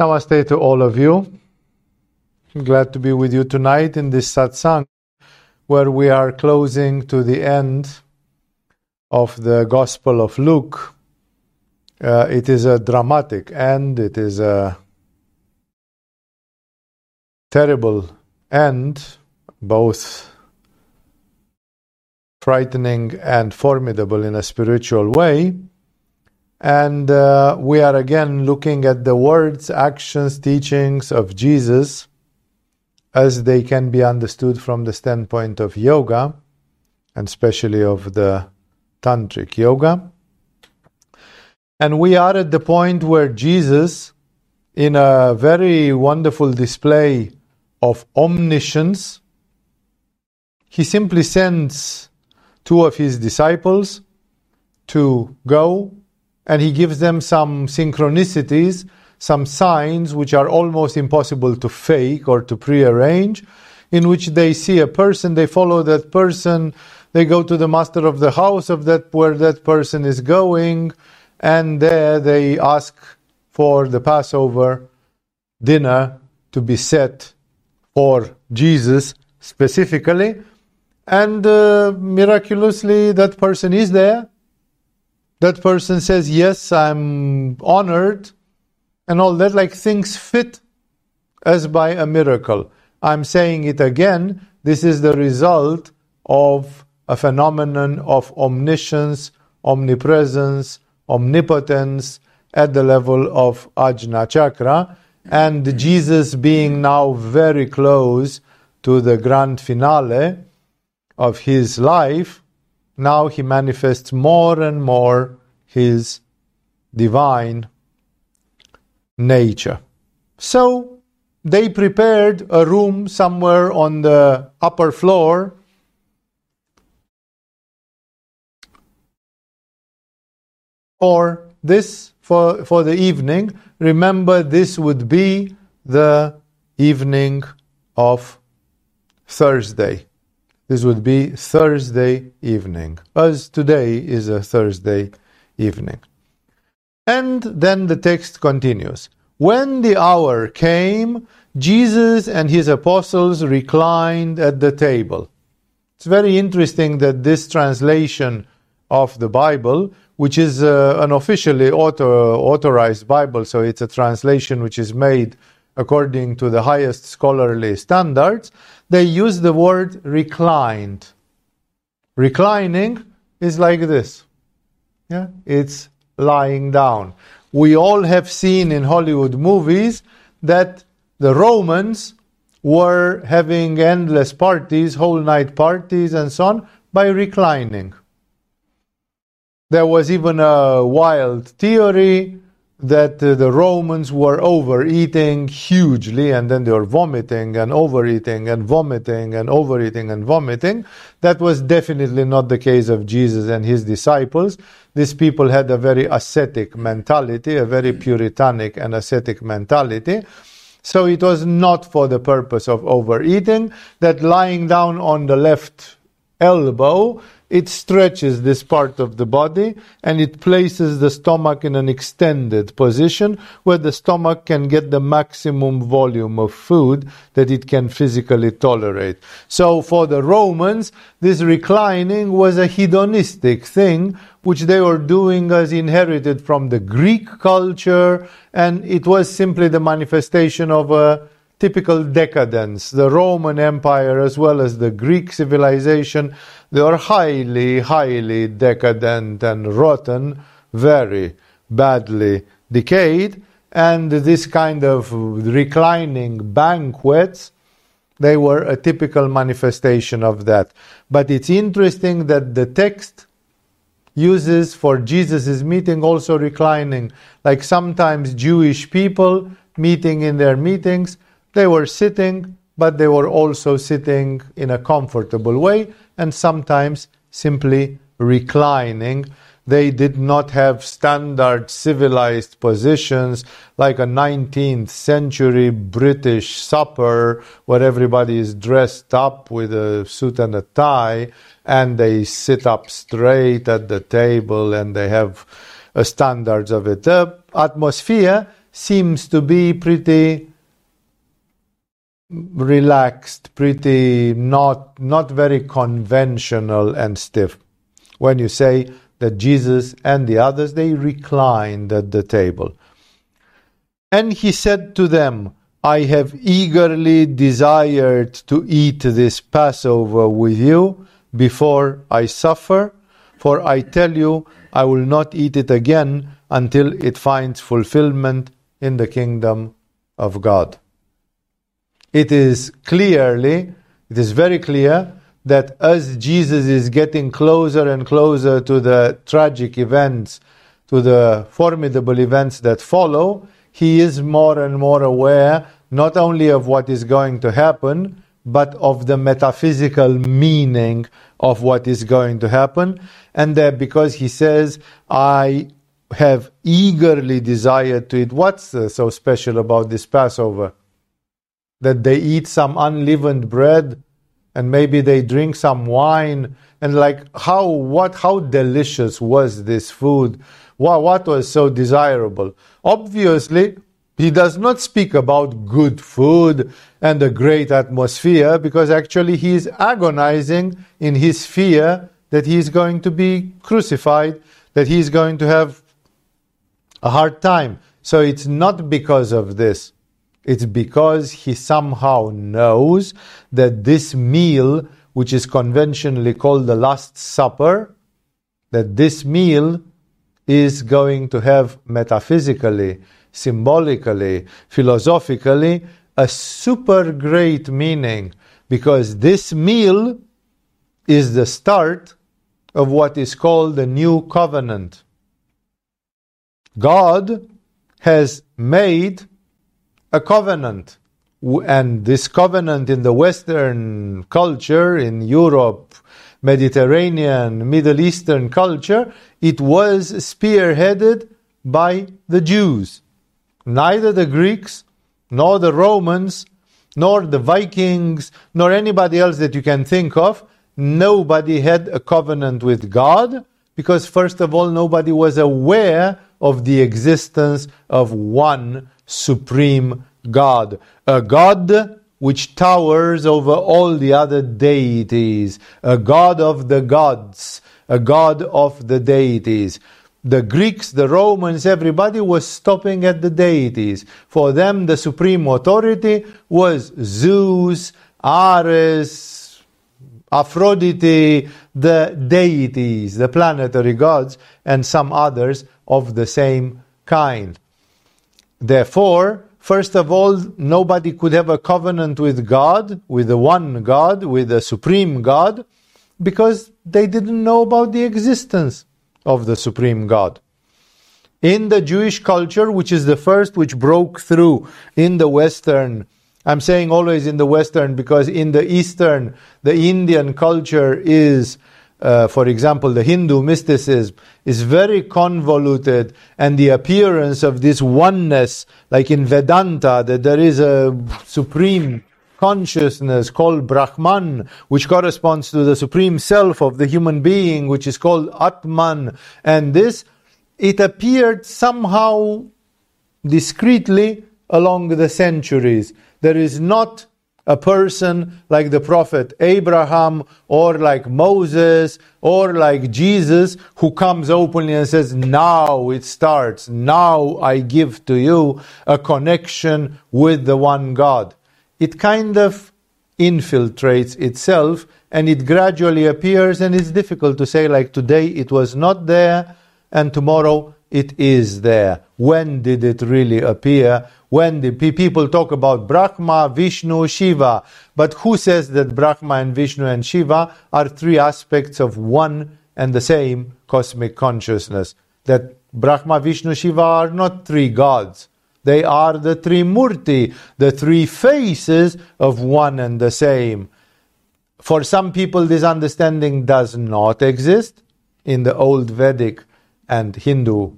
Namaste to all of you. I'm glad to be with you tonight in this satsang where we are closing to the end of the Gospel of Luke. Uh, it is a dramatic end, it is a terrible end, both frightening and formidable in a spiritual way. And uh, we are again looking at the words, actions, teachings of Jesus as they can be understood from the standpoint of yoga, and especially of the tantric yoga. And we are at the point where Jesus, in a very wonderful display of omniscience, he simply sends two of his disciples to go and he gives them some synchronicities, some signs which are almost impossible to fake or to prearrange, in which they see a person, they follow that person, they go to the master of the house of that where that person is going, and there they ask for the Passover dinner to be set for Jesus specifically, and uh, miraculously that person is there that person says, Yes, I'm honored, and all that, like things fit as by a miracle. I'm saying it again. This is the result of a phenomenon of omniscience, omnipresence, omnipotence at the level of Ajna Chakra, and Jesus being now very close to the grand finale of his life, now he manifests more and more his divine nature. So they prepared a room somewhere on the upper floor. For this, for, for the evening, remember this would be the evening of Thursday. This would be Thursday evening, as today is a Thursday evening. And then the text continues. When the hour came, Jesus and his apostles reclined at the table. It's very interesting that this translation of the Bible, which is uh, an officially author, authorized Bible, so it's a translation which is made according to the highest scholarly standards, they use the word reclined. Reclining is like this. Yeah, it's lying down. We all have seen in Hollywood movies that the Romans were having endless parties, whole night parties, and so on by reclining. There was even a wild theory that uh, the Romans were overeating hugely and then they were vomiting and overeating and vomiting and overeating and vomiting. That was definitely not the case of Jesus and his disciples. These people had a very ascetic mentality, a very puritanic and ascetic mentality. So it was not for the purpose of overeating that lying down on the left elbow it stretches this part of the body and it places the stomach in an extended position where the stomach can get the maximum volume of food that it can physically tolerate. So for the Romans, this reclining was a hedonistic thing which they were doing as inherited from the Greek culture and it was simply the manifestation of a typical decadence. The Roman Empire, as well as the Greek civilization, they are highly, highly decadent and rotten, very badly decayed. And this kind of reclining banquets, they were a typical manifestation of that. But it's interesting that the text uses for Jesus' meeting also reclining. Like sometimes Jewish people meeting in their meetings, they were sitting, but they were also sitting in a comfortable way and sometimes simply reclining. They did not have standard civilized positions like a 19th century British supper where everybody is dressed up with a suit and a tie and they sit up straight at the table and they have uh, standards of it. The atmosphere seems to be pretty relaxed, pretty not, not very conventional and stiff. When you say that Jesus and the others, they reclined at the table. And he said to them, I have eagerly desired to eat this Passover with you before I suffer, for I tell you, I will not eat it again until it finds fulfillment in the kingdom of God. It is clearly, it is very clear that as Jesus is getting closer and closer to the tragic events, to the formidable events that follow, he is more and more aware not only of what is going to happen, but of the metaphysical meaning of what is going to happen. And that because he says, I have eagerly desired to eat. What's uh, so special about this Passover? That they eat some unleavened bread and maybe they drink some wine. And like how what how delicious was this food? What, what was so desirable? Obviously he does not speak about good food and a great atmosphere because actually he is agonizing in his fear that he is going to be crucified that he is going to have a hard time. So it's not because of this it's because he somehow knows that this meal, which is conventionally called the Last Supper, that this meal is going to have metaphysically, symbolically, philosophically, a super great meaning because this meal is the start of what is called the new covenant. God has made a covenant. And this covenant in the Western culture, in Europe, Mediterranean, Middle Eastern culture, it was spearheaded by the Jews. Neither the Greeks, nor the Romans, nor the Vikings, nor anybody else that you can think of, nobody had a covenant with God because, first of all, nobody was aware of the existence of one supreme God, a God which towers over all the other deities, a God of the gods, a God of the deities. The Greeks, the Romans, everybody was stopping at the deities. For them, the supreme authority was Zeus, Ares, Aphrodite, the deities, the planetary gods, and some others of the same kind. Therefore, first of all, nobody could have a covenant with God, with the one God, with the supreme God, because they didn't know about the existence of the supreme God. In the Jewish culture, which is the first which broke through in the Western, I'm saying always in the Western because in the Eastern, the Indian culture is uh, for example, the Hindu mysticism is very convoluted, and the appearance of this oneness, like in Vedanta, that there is a supreme consciousness called Brahman, which corresponds to the supreme self of the human being, which is called Atman, and this, it appeared somehow discreetly along the centuries. There is not a person like the prophet Abraham or like Moses or like Jesus who comes openly and says, Now it starts, now I give to you a connection with the one God. It kind of infiltrates itself and it gradually appears, and it's difficult to say, like today it was not there and tomorrow it is there. When did it really appear? When the people talk about Brahma, Vishnu, Shiva. But who says that Brahma and Vishnu and Shiva are three aspects of one and the same cosmic consciousness? That Brahma, Vishnu, Shiva are not three gods. They are the Trimurti, the three faces of one and the same. For some people, this understanding does not exist in the old Vedic and Hindu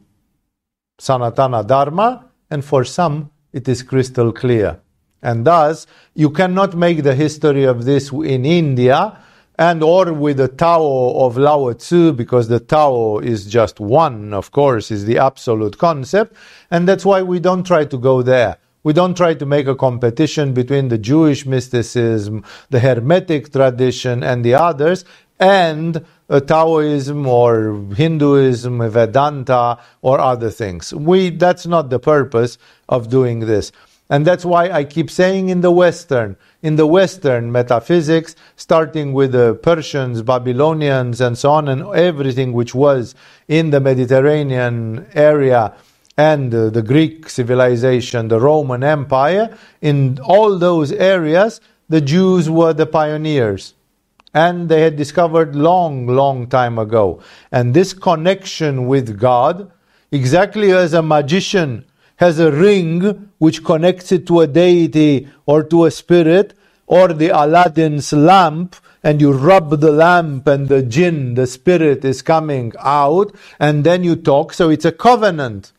Sanatana Dharma, and for some, it is crystal clear. And thus, you cannot make the history of this in India and or with the Tao of Lao Tzu, because the Tao is just one, of course, is the absolute concept, and that's why we don't try to go there. We don't try to make a competition between the Jewish mysticism, the Hermetic tradition, and the others, and Taoism or Hinduism, Vedanta, or other things. We, that's not the purpose of doing this. And that's why I keep saying in the Western, in the Western metaphysics, starting with the Persians, Babylonians, and so on, and everything which was in the Mediterranean area and uh, the Greek civilization, the Roman Empire, in all those areas, the Jews were the pioneers. And they had discovered long, long time ago. And this connection with God, exactly as a magician has a ring which connects it to a deity or to a spirit, or the Aladdin's lamp, and you rub the lamp and the jinn, the spirit, is coming out, and then you talk. So it's a covenant.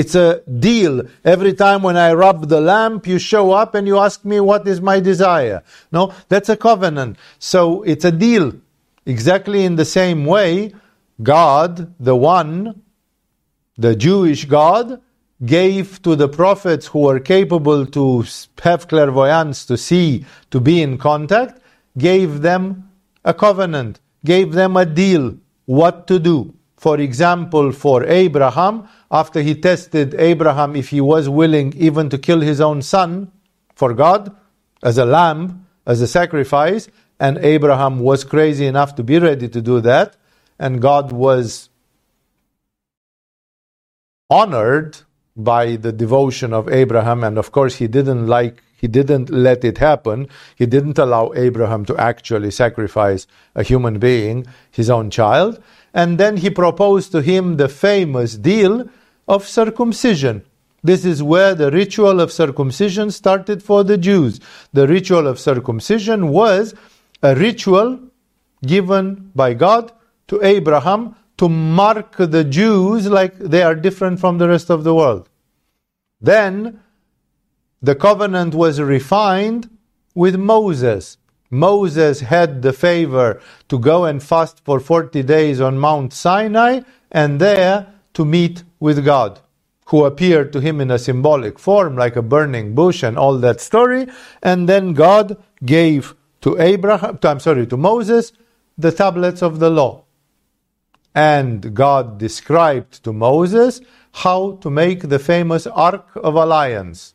It's a deal. Every time when I rub the lamp, you show up and you ask me what is my desire. No, that's a covenant. So it's a deal. Exactly in the same way, God, the one, the Jewish God, gave to the prophets who were capable to have clairvoyance, to see, to be in contact, gave them a covenant, gave them a deal, what to do. For example, for Abraham, after he tested Abraham if he was willing even to kill his own son for God as a lamb, as a sacrifice, and Abraham was crazy enough to be ready to do that, and God was honored by the devotion of Abraham, and of course, he didn't like, he didn't let it happen. He didn't allow Abraham to actually sacrifice a human being, his own child. And then he proposed to him the famous deal of circumcision. This is where the ritual of circumcision started for the Jews. The ritual of circumcision was a ritual given by God to Abraham to mark the Jews like they are different from the rest of the world. Then the covenant was refined with Moses. Moses had the favor to go and fast for 40 days on Mount Sinai and there to meet with God, who appeared to him in a symbolic form like a burning bush and all that story. And then God gave to Abraham, I'm sorry, to Moses, the tablets of the law. And God described to Moses how to make the famous Ark of Alliance,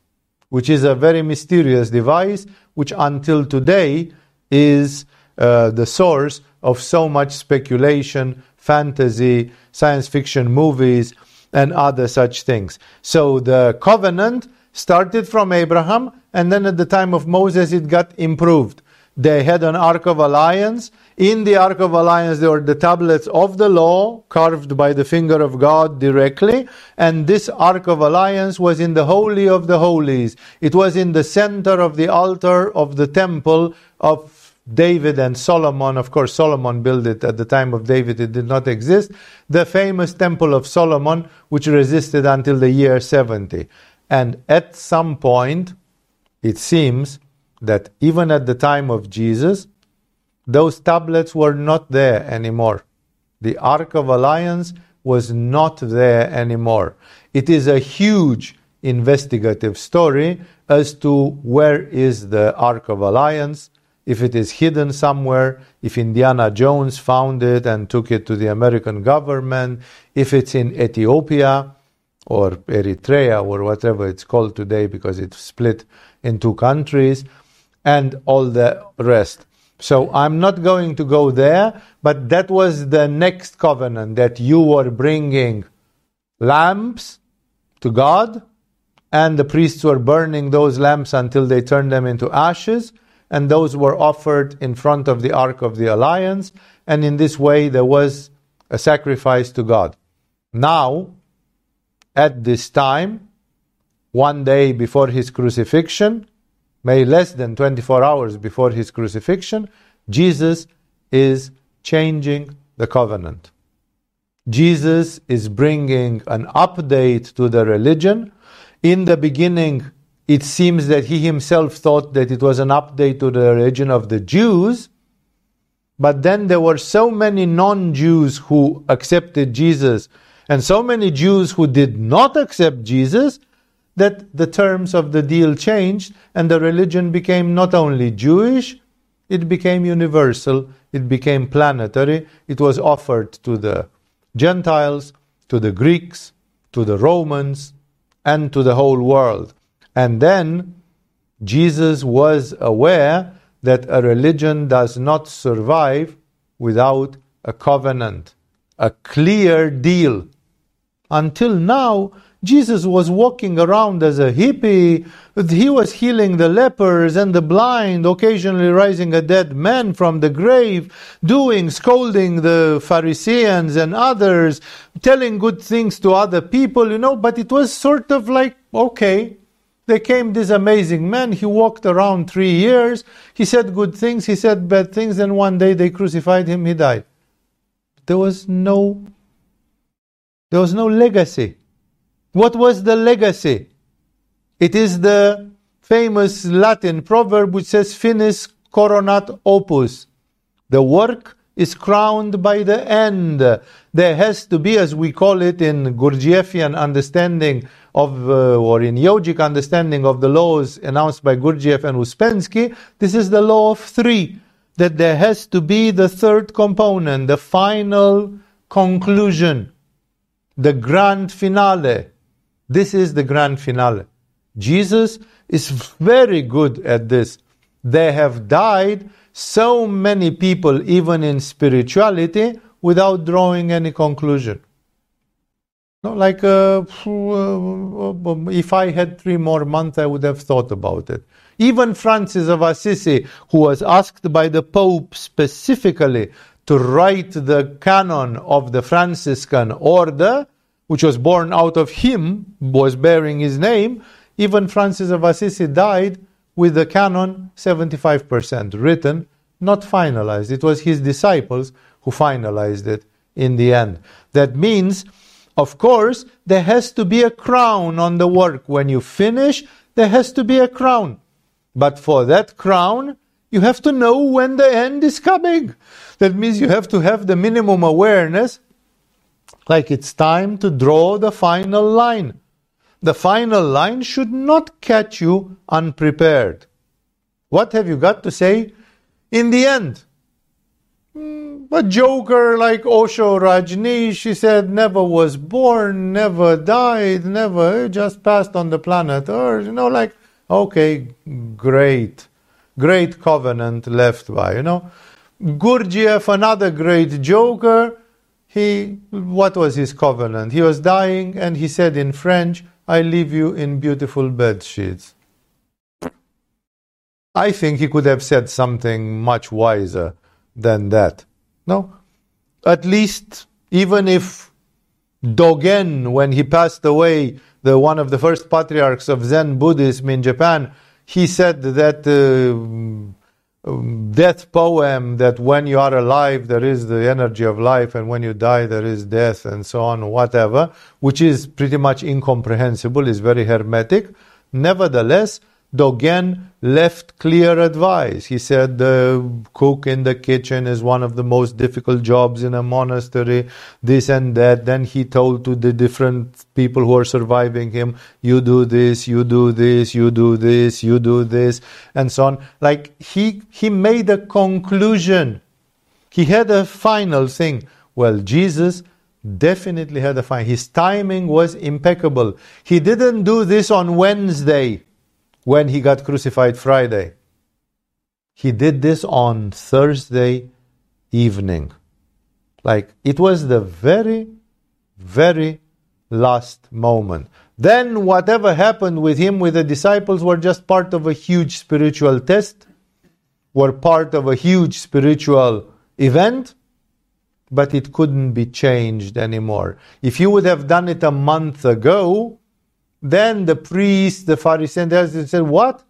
which is a very mysterious device, which until today is uh, the source of so much speculation, fantasy, science fiction movies, and other such things. So the covenant started from Abraham, and then at the time of Moses it got improved. They had an Ark of Alliance. In the Ark of Alliance, there were the tablets of the law carved by the finger of God directly. And this Ark of Alliance was in the Holy of the Holies. It was in the center of the altar of the temple of David and Solomon. Of course, Solomon built it at the time of David, it did not exist. The famous Temple of Solomon, which resisted until the year 70. And at some point, it seems, that even at the time of Jesus, those tablets were not there anymore. The Ark of Alliance was not there anymore. It is a huge investigative story as to where is the Ark of Alliance, if it is hidden somewhere, if Indiana Jones found it and took it to the American government, if it's in Ethiopia or Eritrea or whatever it's called today because it's split in two countries and all the rest. So I'm not going to go there, but that was the next covenant that you were bringing lamps to God, and the priests were burning those lamps until they turned them into ashes, and those were offered in front of the Ark of the Alliance, and in this way there was a sacrifice to God. Now, at this time, one day before his crucifixion, may less than 24 hours before his crucifixion, Jesus is changing the covenant. Jesus is bringing an update to the religion. In the beginning, it seems that he himself thought that it was an update to the religion of the Jews, But then there were so many non Jews who accepted Jesus and so many Jews who did not accept Jesus that the terms of the deal changed and the religion became not only Jewish, it became universal, it became planetary, it was offered to the Gentiles, to the Greeks, to the Romans, and to the whole world. And then Jesus was aware that a religion does not survive without a covenant, a clear deal. Until now, Jesus was walking around as a hippie. He was healing the lepers and the blind, occasionally raising a dead man from the grave, doing, scolding the Pharisees and others, telling good things to other people, you know, but it was sort of like, okay, there came this amazing man. He walked around three years. He said good things, he said bad things, and one day they crucified him, he died. There was no there was no legacy. What was the legacy? It is the famous Latin proverb which says finis coronat opus. The work is crowned by the end. There has to be, as we call it in Gurdjieffian understanding of, uh, or in yogic understanding of the laws announced by Gurdjieff and Uspensky, this is the law of three. That there has to be the third component, the final conclusion, the grand finale. This is the grand finale. Jesus is very good at this. They have died so many people, even in spirituality, without drawing any conclusion. No, like uh, uh, if I had three more months, I would have thought about it. Even Francis of Assisi, who was asked by the Pope specifically to write the canon of the Franciscan order, which was born out of him, was bearing his name, even Francis of Assisi died with the canon 75% written, not finalized. It was his disciples who finalized it in the end. That means, of course, there has to be a crown on the work. When you finish, there has to be a crown. But for that crown, you have to know when the end is coming. That means you have to have the minimum awareness, like it's time to draw the final line. The final line should not catch you unprepared. What have you got to say in the end? Hmm, a joker like Osho Rajneesh, she said, never was born, never died, never just passed on the planet Earth. You know, like, okay, great, great covenant left by, you know. Gurdjieff, another great joker, he, what was his covenant? He was dying and he said in French, I leave you in beautiful bed sheets. I think he could have said something much wiser than that. No? At least, even if Dogen, when he passed away, the one of the first patriarchs of Zen Buddhism in Japan, he said that uh, death poem that when you are alive there is the energy of life and when you die there is death and so on whatever which is pretty much incomprehensible is very hermetic. Nevertheless Dogen left clear advice. He said the cook in the kitchen is one of the most difficult jobs in a monastery, this and that. Then he told to the different people who are surviving him, you do this, you do this, you do this, you do this, and so on. Like he, he made a conclusion. He had a final thing. Well, Jesus definitely had a final. His timing was impeccable. He didn't do this on Wednesday when he got crucified Friday. He did this on Thursday evening. Like it was the very, very last moment. Then whatever happened with him, with the disciples, were just part of a huge spiritual test, were part of a huge spiritual event, but it couldn't be changed anymore. If you would have done it a month ago, then the priests, the Pharisees, said, What?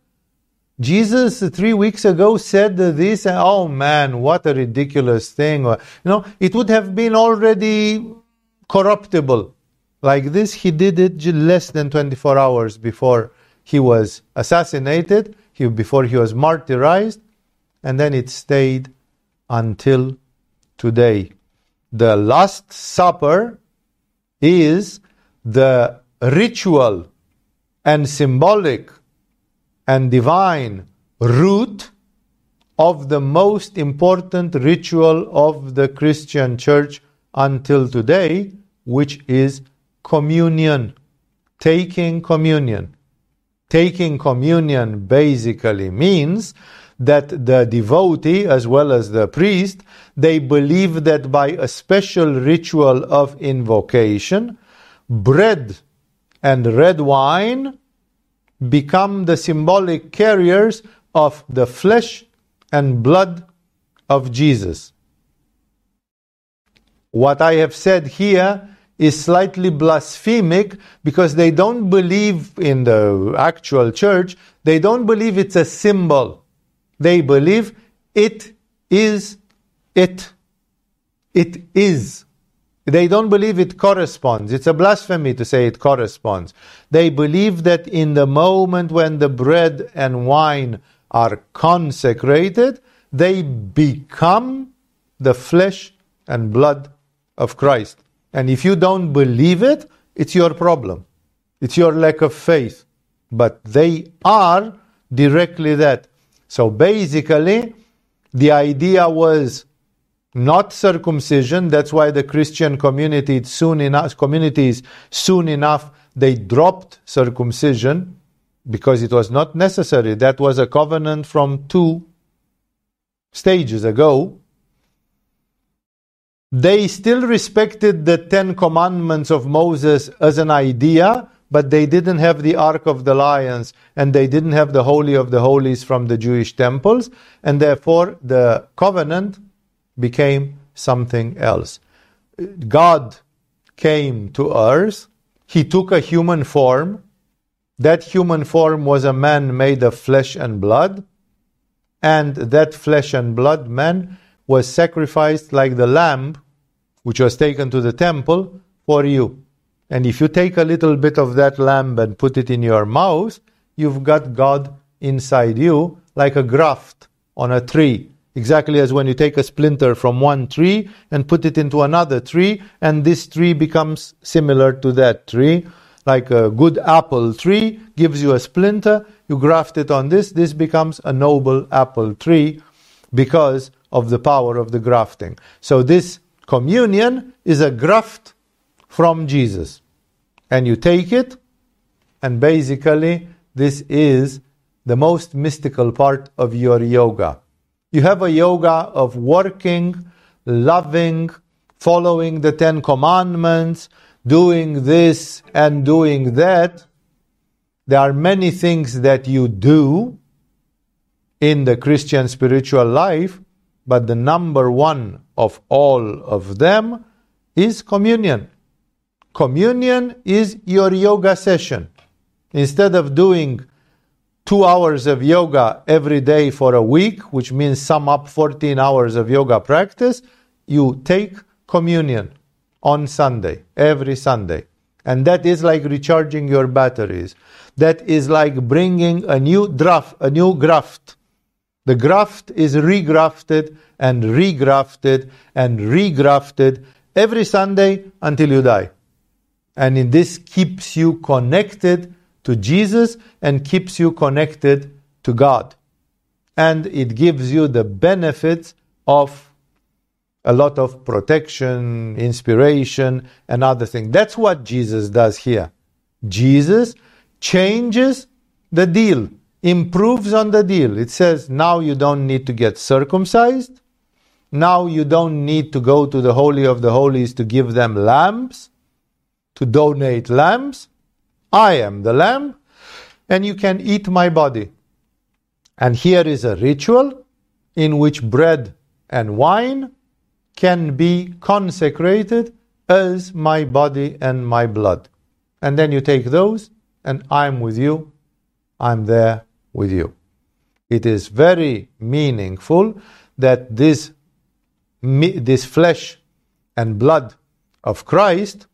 Jesus three weeks ago said this, oh man, what a ridiculous thing. You know, it would have been already corruptible. Like this, he did it less than 24 hours before he was assassinated, he, before he was martyrized, and then it stayed until today. The Last Supper is the ritual and symbolic and divine root of the most important ritual of the Christian church until today, which is communion, taking communion. Taking communion basically means that the devotee as well as the priest they believe that by a special ritual of invocation bread and red wine become the symbolic carriers of the flesh and blood of Jesus. What I have said here is slightly blasphemic because they don't believe in the actual church, they don't believe it's a symbol. They believe it is it. It is. They don't believe it corresponds. It's a blasphemy to say it corresponds. They believe that in the moment when the bread and wine are consecrated, they become the flesh and blood of Christ. And if you don't believe it, it's your problem. It's your lack of faith. But they are directly that. So basically, the idea was not circumcision. That's why the Christian community soon enough, communities soon enough they dropped circumcision because it was not necessary. That was a covenant from two stages ago. They still respected the Ten Commandments of Moses as an idea, but they didn't have the Ark of the Alliance and they didn't have the Holy of the Holies from the Jewish temples, and therefore the covenant became something else. God came to earth, He took a human form. That human form was a man made of flesh and blood, and that flesh and blood man was sacrificed like the lamb which was taken to the temple for you. And if you take a little bit of that lamb and put it in your mouth, you've got God inside you like a graft on a tree Exactly as when you take a splinter from one tree and put it into another tree, and this tree becomes similar to that tree. Like a good apple tree gives you a splinter, you graft it on this, this becomes a noble apple tree because of the power of the grafting. So, this communion is a graft from Jesus. And you take it, and basically, this is the most mystical part of your yoga you have a yoga of working, loving, following the Ten Commandments, doing this and doing that. There are many things that you do in the Christian spiritual life, but the number one of all of them is communion. Communion is your yoga session. Instead of doing two hours of yoga every day for a week, which means sum up 14 hours of yoga practice, you take communion on Sunday, every Sunday. And that is like recharging your batteries. That is like bringing a new draft, a new graft. The graft is regrafted and regrafted and regrafted every Sunday until you die. And in this keeps you connected to Jesus and keeps you connected to God. And it gives you the benefits of a lot of protection, inspiration, and other things. That's what Jesus does here. Jesus changes the deal, improves on the deal. It says now you don't need to get circumcised. Now you don't need to go to the Holy of the Holies to give them lambs, to donate lambs. I am the lamb, and you can eat my body. And here is a ritual in which bread and wine can be consecrated as my body and my blood. And then you take those, and I'm with you, I'm there with you. It is very meaningful that this, this flesh and blood of Christ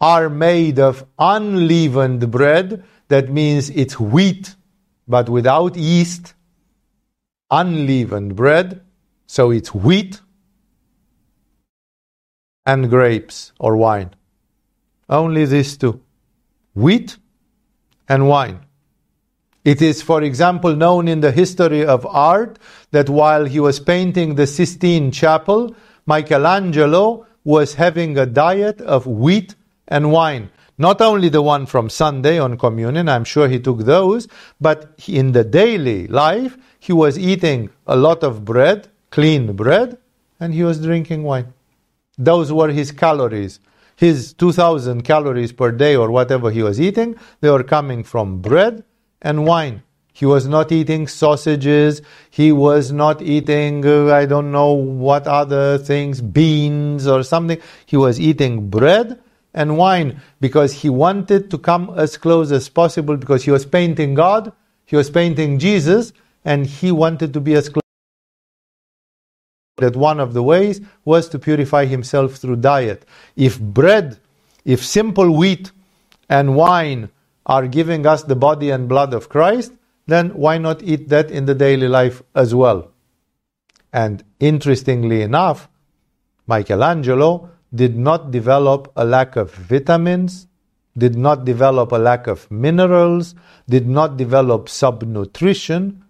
are made of unleavened bread. That means it's wheat, but without yeast. Unleavened bread. So it's wheat and grapes or wine. Only these two wheat and wine. It is, for example, known in the history of art that while he was painting the Sistine Chapel, Michelangelo was having a diet of wheat and wine. Not only the one from Sunday on communion, I'm sure he took those, but in the daily life, he was eating a lot of bread, clean bread, and he was drinking wine. Those were his calories. His 2000 calories per day or whatever he was eating, they were coming from bread and wine. He was not eating sausages. He was not eating, uh, I don't know what other things, beans or something. He was eating bread and wine because he wanted to come as close as possible because he was painting God, he was painting Jesus, and he wanted to be as close. That one of the ways was to purify himself through diet. If bread, if simple wheat and wine are giving us the body and blood of Christ, then why not eat that in the daily life as well? And interestingly enough, Michelangelo did not develop a lack of vitamins, did not develop a lack of minerals, did not develop subnutrition.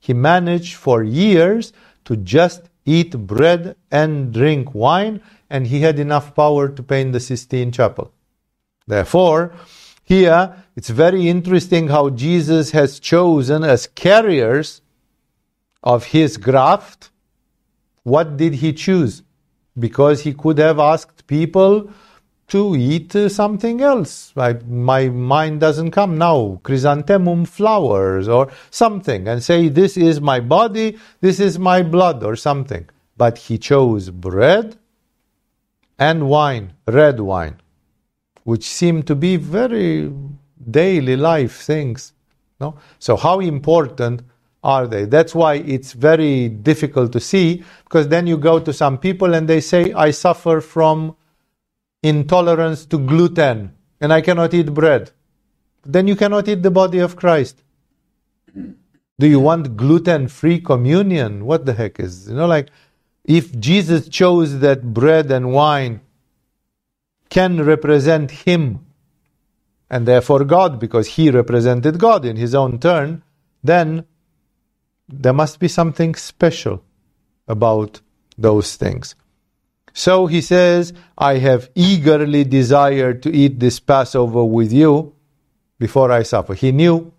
He managed for years to just eat bread and drink wine, and he had enough power to paint the Sistine Chapel. Therefore, here it's very interesting how Jesus has chosen as carriers of his graft. What did he choose? Because he could have asked people to eat uh, something else. I, my mind doesn't come now. Chrysanthemum flowers or something and say, This is my body, this is my blood or something. But he chose bread and wine, red wine, which seem to be very daily life things. No? So, how important are they? That's why it's very difficult to see because then you go to some people and they say, I suffer from intolerance to gluten and I cannot eat bread. Then you cannot eat the body of Christ. Do you want gluten free communion? What the heck is, you know, like if Jesus chose that bread and wine can represent Him and therefore God, because He represented God in His own turn, then there must be something special about those things. So he says, I have eagerly desired to eat this Passover with you before I suffer. He knew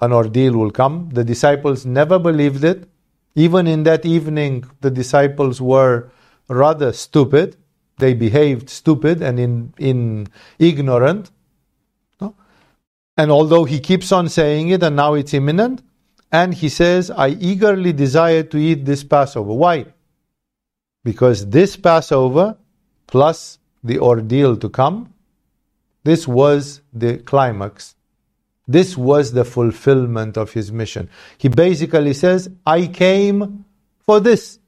an ordeal will come. The disciples never believed it. Even in that evening, the disciples were rather stupid. They behaved stupid and in, in ignorant. No? And although he keeps on saying it and now it's imminent, and he says, I eagerly desire to eat this Passover. Why? Because this Passover, plus the ordeal to come, this was the climax. This was the fulfillment of his mission. He basically says, I came for this.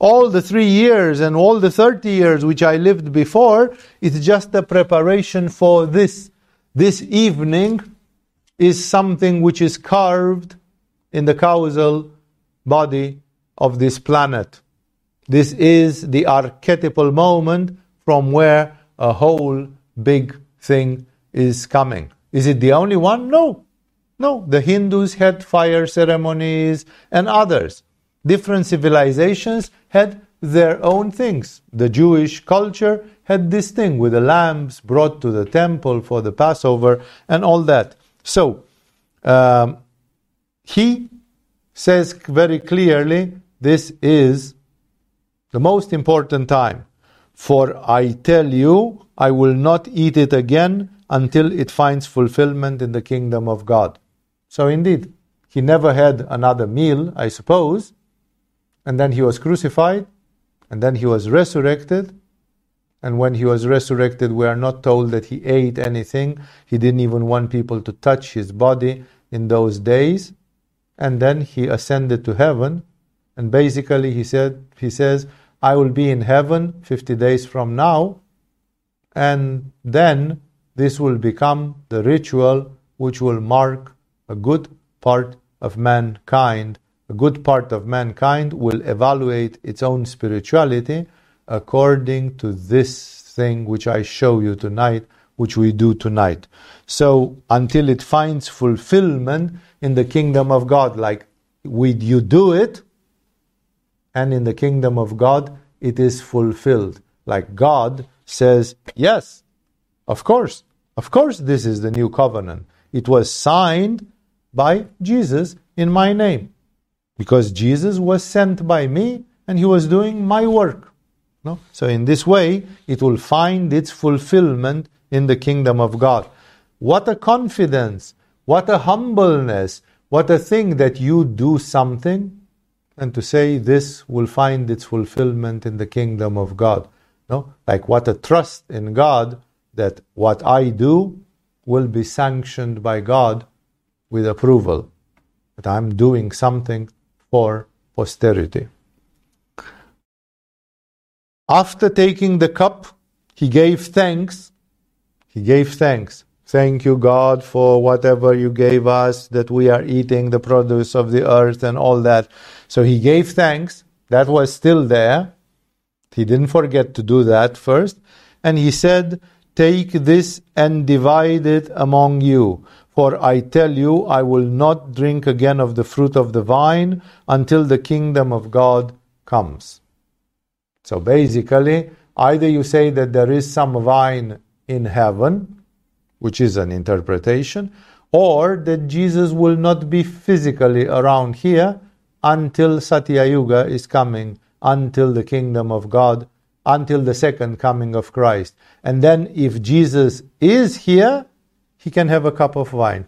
All the three years and all the 30 years which I lived before, it's just a preparation for this. This evening is something which is carved in the causal body of this planet. This is the archetypal moment from where a whole big thing is coming. Is it the only one? No. No. The Hindus had fire ceremonies and others. Different civilizations had their own things. The Jewish culture had this thing with the lambs brought to the temple for the Passover and all that. So, um, he says very clearly this is the most important time. For I tell you, I will not eat it again until it finds fulfillment in the kingdom of God. So indeed, he never had another meal, I suppose, and then he was crucified, and then he was resurrected. And when he was resurrected, we are not told that he ate anything. He didn't even want people to touch his body in those days. And then he ascended to heaven. And basically, he said, he says, I will be in heaven 50 days from now, and then this will become the ritual which will mark a good part of mankind a good part of mankind will evaluate its own spirituality according to this thing which I show you tonight, which we do tonight. So until it finds fulfillment in the kingdom of God, like would you do it, and in the kingdom of God it is fulfilled. Like God says, Yes, of course, of course, this is the new covenant. It was signed by Jesus in my name. Because Jesus was sent by me and he was doing my work. No? So in this way, it will find its fulfillment in the kingdom of God. What a confidence, what a humbleness, what a thing that you do something and to say this will find its fulfillment in the kingdom of God. No? Like what a trust in God that what I do will be sanctioned by God with approval. That I'm doing something for posterity. After taking the cup, he gave thanks. He gave thanks. Thank you, God, for whatever you gave us, that we are eating the produce of the earth and all that. So he gave thanks. That was still there. He didn't forget to do that first. And he said, Take this and divide it among you. For I tell you, I will not drink again of the fruit of the vine until the kingdom of God comes. So basically, either you say that there is some vine in heaven, which is an interpretation, or that Jesus will not be physically around here until Satya Yuga is coming, until the kingdom of God, until the second coming of Christ. And then if Jesus is here, he can have a cup of wine,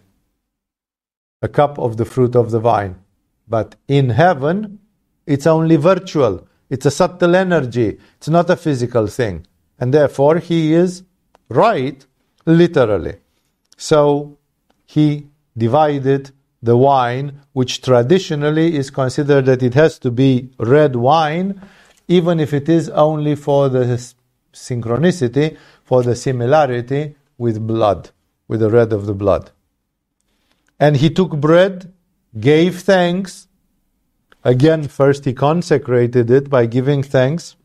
a cup of the fruit of the vine. But in heaven, it's only virtual. It's a subtle energy. It's not a physical thing. And therefore, he is right, literally. So, he divided the wine, which traditionally is considered that it has to be red wine, even if it is only for the synchronicity, for the similarity with blood, with the red of the blood. And he took bread, gave thanks, Again, first he consecrated it by giving thanks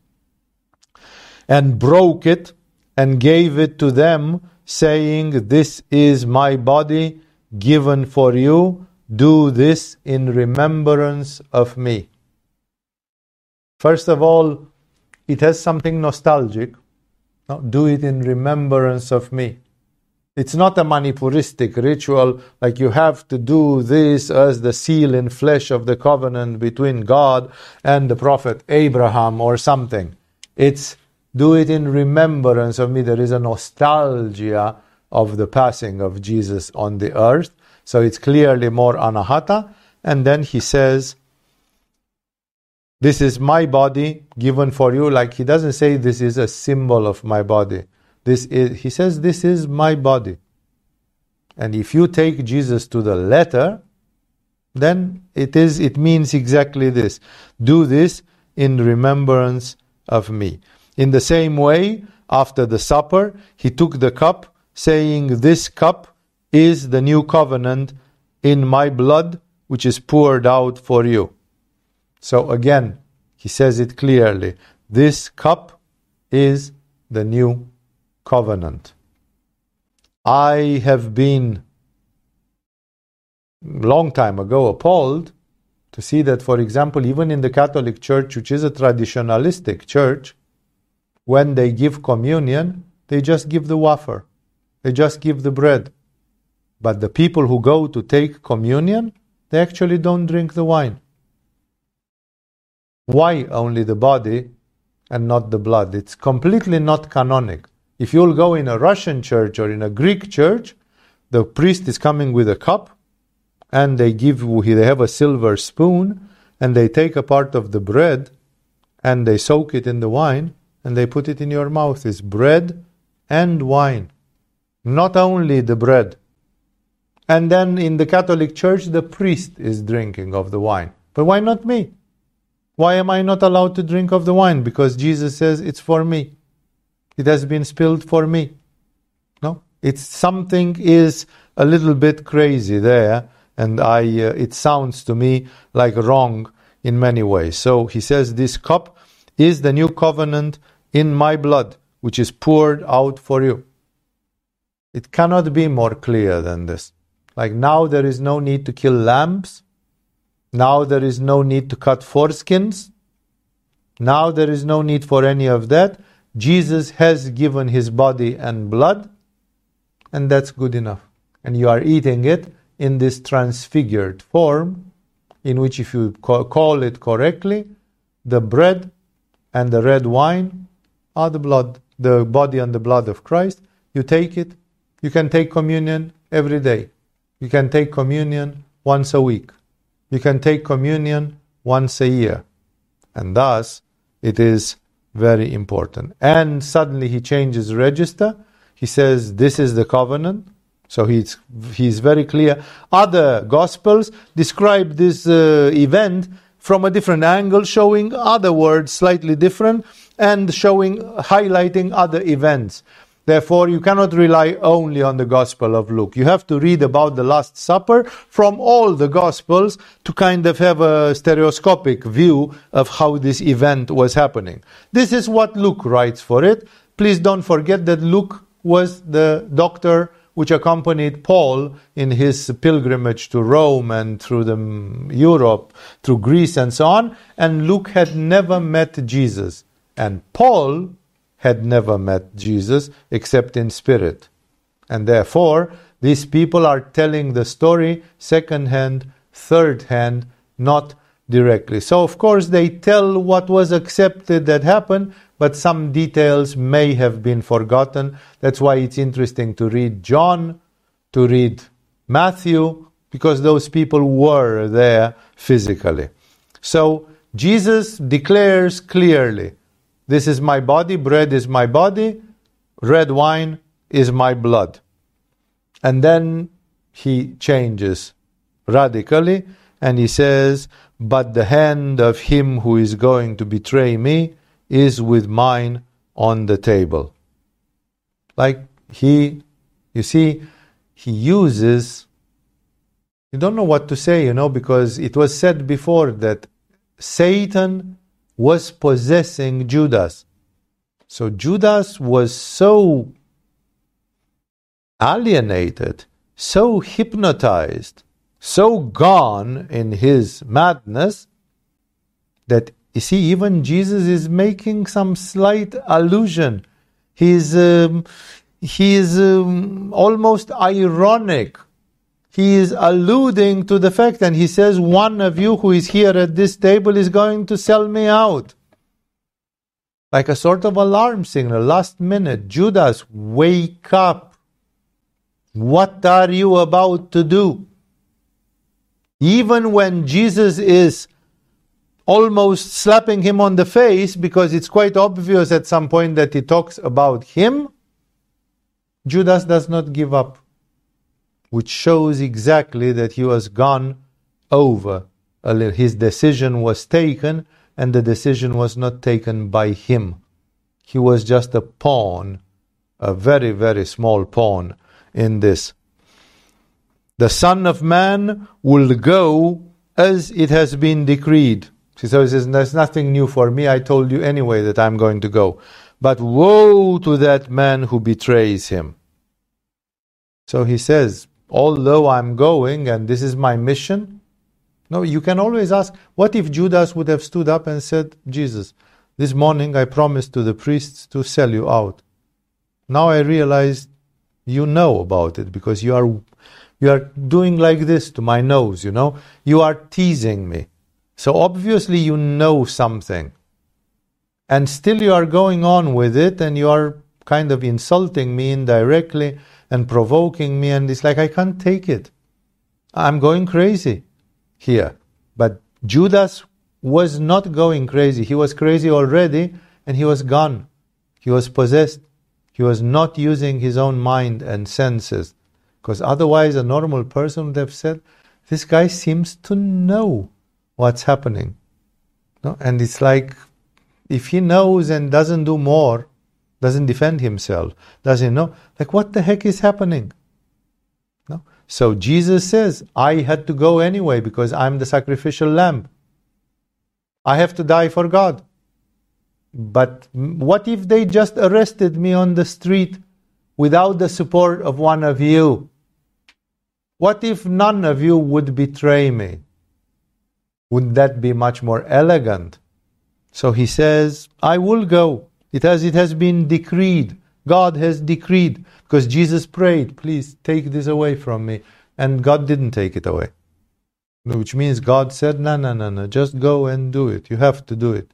and broke it and gave it to them, saying, This is my body given for you. Do this in remembrance of me. First of all, it has something nostalgic. do it in remembrance of me. It's not a manipuristic ritual like you have to do this as the seal in flesh of the covenant between God and the prophet Abraham or something. It's do it in remembrance of me. There is a nostalgia of the passing of Jesus on the earth. So it's clearly more anahata. And then he says, This is my body given for you. Like he doesn't say this is a symbol of my body. This is, he says, This is my body. And if you take Jesus to the letter, then it is it means exactly this. Do this in remembrance of me. In the same way, after the supper, he took the cup, saying, This cup is the new covenant in my blood, which is poured out for you. So again, he says it clearly. This cup is the new covenant. I have been long time ago appalled to see that, for example, even in the Catholic Church, which is a traditionalistic church, when they give communion, they just give the wafer, they just give the bread. But the people who go to take communion, they actually don't drink the wine. Why only the body and not the blood? It's completely not canonic. If you'll go in a Russian church or in a Greek church, the priest is coming with a cup and they give they have a silver spoon and they take a part of the bread and they soak it in the wine and they put it in your mouth. is bread and wine. Not only the bread. And then in the Catholic Church, the priest is drinking of the wine. But why not me? Why am I not allowed to drink of the wine? Because Jesus says it's for me. It has been spilled for me. No? It's something is a little bit crazy there. and I, uh, it sounds to me like wrong in many ways. So he says, This cup is the new covenant in my blood, which is poured out for you. It cannot be more clear than this. Like now, there is no need to kill lambs. Now, there is no need to cut foreskins. Now, there is no need for any of that. Jesus has given his body and blood, and that's good enough. And you are eating it in this transfigured form, in which, if you call it correctly, the bread and the red wine are the blood, the body and the blood of Christ. You take it. You can take communion every day. You can take communion once a week. You can take communion once a year. And thus, it is very important. And suddenly he changes register. He says, This is the covenant. So he's, he's very clear. Other Gospels describe this uh, event from a different angle, showing other words slightly different and showing, highlighting other events. Therefore, you cannot rely only on the Gospel of Luke. You have to read about the Last Supper from all the Gospels to kind of have a stereoscopic view of how this event was happening. This is what Luke writes for it. Please don't forget that Luke was the doctor which accompanied Paul in his pilgrimage to Rome and through the Europe, through Greece and so on. And Luke had never met Jesus. And Paul had never met Jesus except in spirit. And therefore, these people are telling the story second hand, third hand, not directly. So, of course, they tell what was accepted that happened, but some details may have been forgotten. That's why it's interesting to read John, to read Matthew, because those people were there physically. So, Jesus declares clearly this is my body, bread is my body, red wine is my blood. And then he changes radically and he says, But the hand of him who is going to betray me is with mine on the table. Like he, you see, he uses, you don't know what to say, you know, because it was said before that Satan was possessing Judas. So Judas was so alienated, so hypnotized, so gone in his madness that you see, even Jesus is making some slight allusion. He's um, he is um, almost ironic he is alluding to the fact, and he says, One of you who is here at this table is going to sell me out. Like a sort of alarm signal, last minute, Judas, wake up. What are you about to do? Even when Jesus is almost slapping him on the face, because it's quite obvious at some point that he talks about him, Judas does not give up which shows exactly that he was gone over. His decision was taken, and the decision was not taken by him. He was just a pawn, a very, very small pawn in this. The Son of Man will go as it has been decreed. So he says, There's nothing new for me. I told you anyway that I'm going to go. But woe to that man who betrays him. So he says, although I'm going and this is my mission? No, you can always ask, what if Judas would have stood up and said, Jesus, this morning I promised to the priests to sell you out. Now I realize you know about it because you are you are doing like this to my nose, you know? You are teasing me. So obviously you know something. And still you are going on with it and you are kind of insulting me indirectly and provoking me, and it's like I can't take it. I'm going crazy here. But Judas was not going crazy. He was crazy already, and he was gone. He was possessed. He was not using his own mind and senses. Because otherwise, a normal person would have said, This guy seems to know what's happening. No? And it's like, if he knows and doesn't do more, doesn't defend himself, doesn't know, like what the heck is happening? No? So Jesus says, I had to go anyway because I'm the sacrificial lamb. I have to die for God. But what if they just arrested me on the street without the support of one of you? What if none of you would betray me? Wouldn't that be much more elegant? So he says, I will go. It has, it has been decreed. God has decreed. Because Jesus prayed, please take this away from me. And God didn't take it away. Which means God said, no, no, no, no, just go and do it. You have to do it.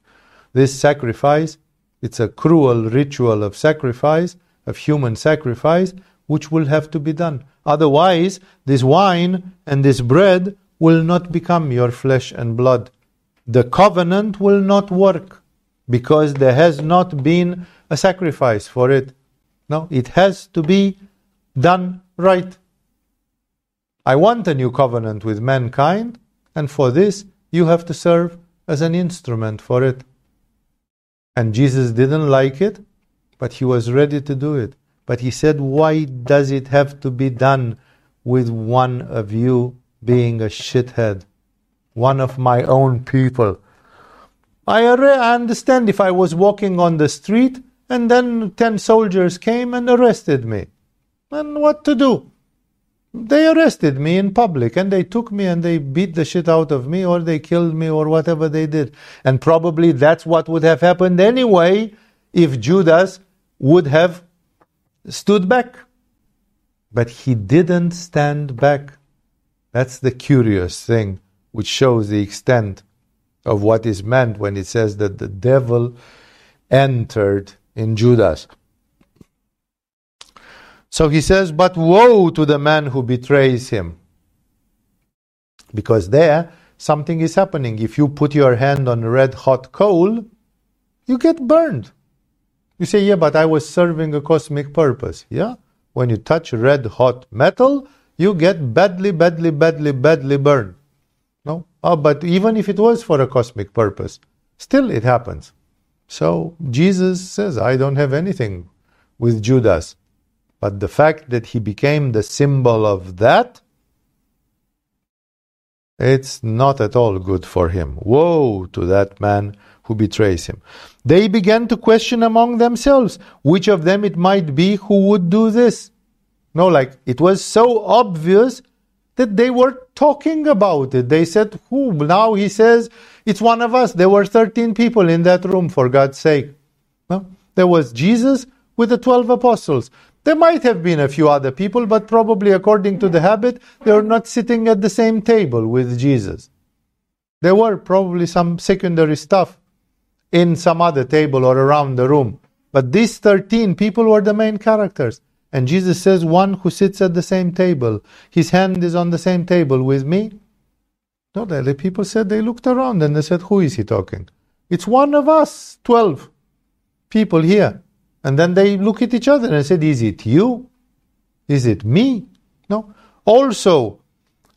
This sacrifice, it's a cruel ritual of sacrifice, of human sacrifice, which will have to be done. Otherwise, this wine and this bread will not become your flesh and blood. The covenant will not work because there has not been a sacrifice for it. No, it has to be done right. I want a new covenant with mankind, and for this you have to serve as an instrument for it. And Jesus didn't like it, but he was ready to do it. But he said, Why does it have to be done with one of you being a shithead? One of my own people. I understand if I was walking on the street and then ten soldiers came and arrested me. And what to do? They arrested me in public and they took me and they beat the shit out of me or they killed me or whatever they did. And probably that's what would have happened anyway if Judas would have stood back. But he didn't stand back. That's the curious thing, which shows the extent of what is meant when it says that the devil entered in Judas. So he says, But woe to the man who betrays him. Because there, something is happening. If you put your hand on red hot coal, you get burned. You say, Yeah, but I was serving a cosmic purpose. Yeah? When you touch red hot metal, you get badly, badly, badly, badly burned. No? Oh, but even if it was for a cosmic purpose, still it happens. So Jesus says, I don't have anything with Judas. But the fact that he became the symbol of that, it's not at all good for him. Woe to that man who betrays him. They began to question among themselves which of them it might be who would do this. No, like it was so obvious that they were talking about it. They said, Who? Now he says, It's one of us. There were 13 people in that room, for God's sake. No? There was Jesus with the 12 apostles. There might have been a few other people, but probably according to the habit, they were not sitting at the same table with Jesus. There were probably some secondary stuff in some other table or around the room. But these 13 people were the main characters. And Jesus says, One who sits at the same table, his hand is on the same table with me. No, the people said they looked around and they said, Who is he talking? It's one of us, 12 people here. And then they look at each other and said, Is it you? Is it me? No. Also,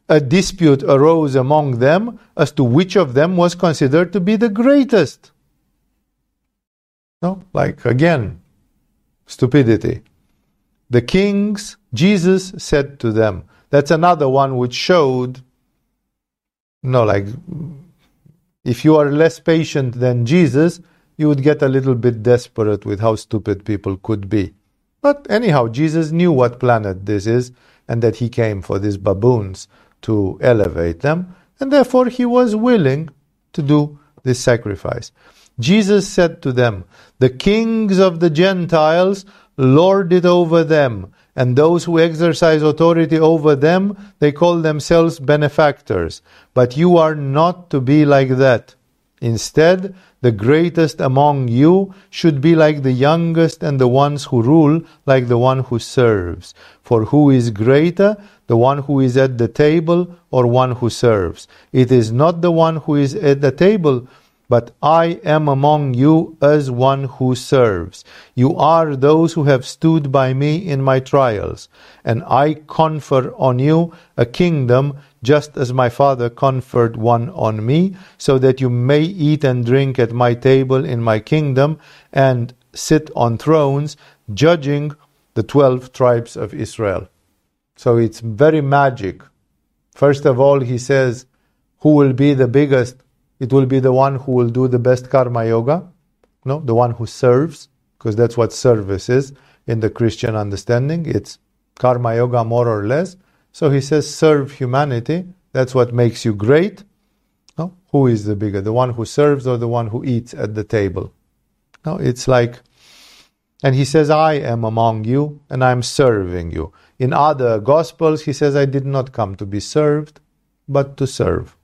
a dispute arose among them as to which of them was considered to be the greatest. No, like again, stupidity. The kings, Jesus said to them, that's another one which showed, no, like, if you are less patient than Jesus, you would get a little bit desperate with how stupid people could be. But anyhow, Jesus knew what planet this is and that he came for these baboons to elevate them, and therefore he was willing to do this sacrifice. Jesus said to them, The kings of the Gentiles lord it over them, and those who exercise authority over them, they call themselves benefactors. But you are not to be like that. Instead, the greatest among you should be like the youngest, and the ones who rule like the one who serves. For who is greater, the one who is at the table or one who serves? It is not the one who is at the table, but I am among you as one who serves. You are those who have stood by me in my trials, and I confer on you a kingdom just as my Father conferred one on me, so that you may eat and drink at my table in my kingdom and sit on thrones, judging the twelve tribes of Israel. So it's very magic. First of all, he says, who will be the biggest? It will be the one who will do the best karma yoga, no, the one who serves, because that's what service is in the Christian understanding. It's karma yoga more or less. So he says, serve humanity. That's what makes you great. No? Who is the bigger, the one who serves or the one who eats at the table? No, it's like, and he says, I am among you and I'm serving you. In other Gospels, he says, I did not come to be served, but to serve.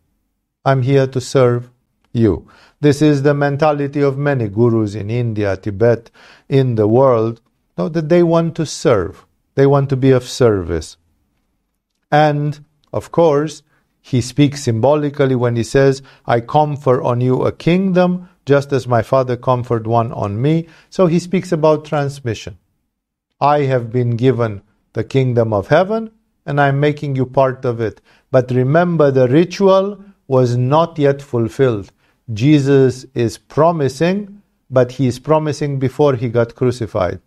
I'm here to serve you. This is the mentality of many gurus in India, Tibet, in the world, that they want to serve. They want to be of service. And, of course, he speaks symbolically when he says, I confer on you a kingdom, just as my father conferred one on me. So he speaks about transmission. I have been given the kingdom of heaven, and I'm making you part of it. But remember, the ritual was not yet fulfilled. Jesus is promising, but he is promising before he got crucified.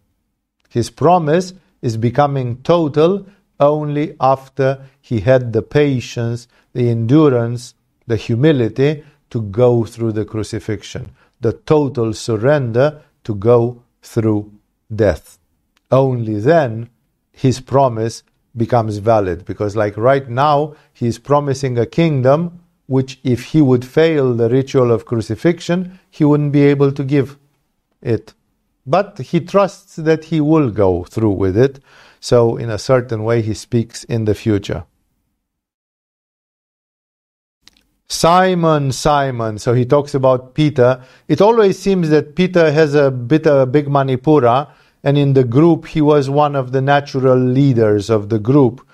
His promise is becoming total only after he had the patience, the endurance, the humility to go through the crucifixion, the total surrender to go through death. Only then his promise becomes valid because, like right now, he is promising a kingdom which, if he would fail the ritual of crucifixion, he wouldn't be able to give it. But he trusts that he will go through with it. So, in a certain way, he speaks in the future. Simon, Simon. So he talks about Peter. It always seems that Peter has a bit of a big manipura and in the group he was one of the natural leaders of the group.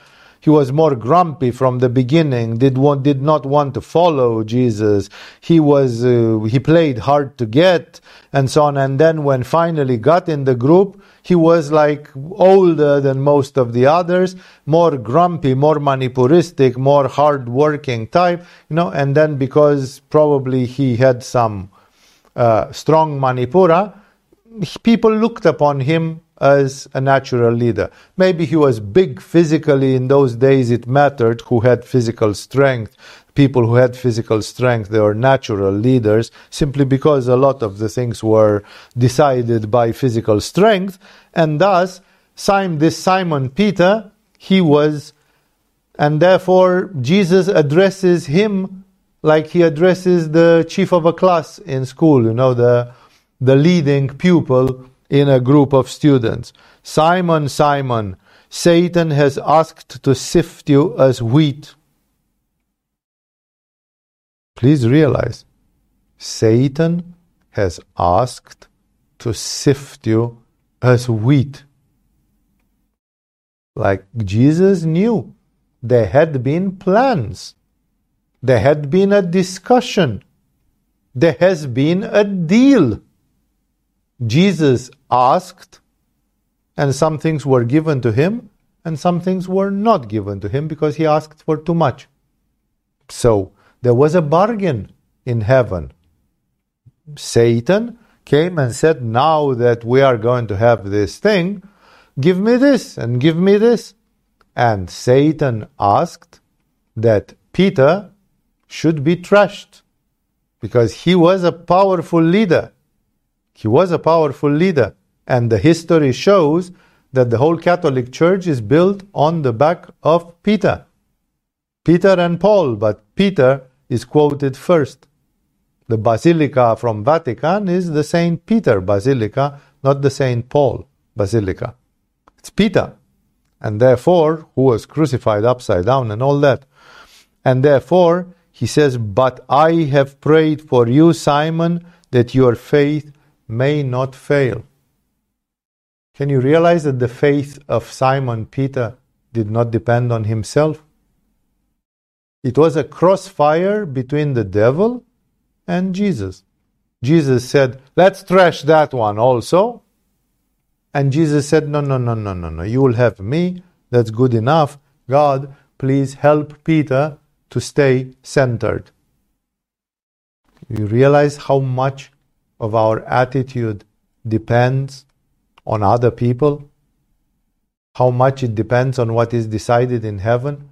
He was more grumpy from the beginning, did, want, did not want to follow Jesus. He was, uh, he played hard to get and so on. And then when finally got in the group, he was like older than most of the others, more grumpy, more manipuristic, more hard-working type, you know. And then because probably he had some uh, strong manipura, people looked upon him as a natural leader. Maybe he was big physically in those days, it mattered who had physical strength. People who had physical strength, they were natural leaders simply because a lot of the things were decided by physical strength. And thus, Simon, this Simon Peter, he was, and therefore Jesus addresses him like he addresses the chief of a class in school, you know, the the leading pupil in a group of students. Simon, Simon, Satan has asked to sift you as wheat. Please realize, Satan has asked to sift you as wheat. Like Jesus knew, there had been plans, there had been a discussion, there has been a deal. Jesus asked, and some things were given to him, and some things were not given to him because he asked for too much. So there was a bargain in heaven. Satan came and said, Now that we are going to have this thing, give me this and give me this. And Satan asked that Peter should be trashed because he was a powerful leader. He was a powerful leader, and the history shows that the whole Catholic Church is built on the back of Peter. Peter and Paul, but Peter is quoted first. The Basilica from Vatican is the St. Peter Basilica, not the St. Paul Basilica. It's Peter, and therefore, who was crucified upside down and all that. And therefore, he says, But I have prayed for you, Simon, that your faith may not fail. Can you realize that the faith of Simon Peter did not depend on himself? It was a crossfire between the devil and Jesus. Jesus said, Let's trash that one also. And Jesus said, No, no, no, no, no, no. You will have me. That's good enough. God, please help Peter to stay centered. You realize how much of our attitude depends on other people? how much it depends on what is decided in heaven.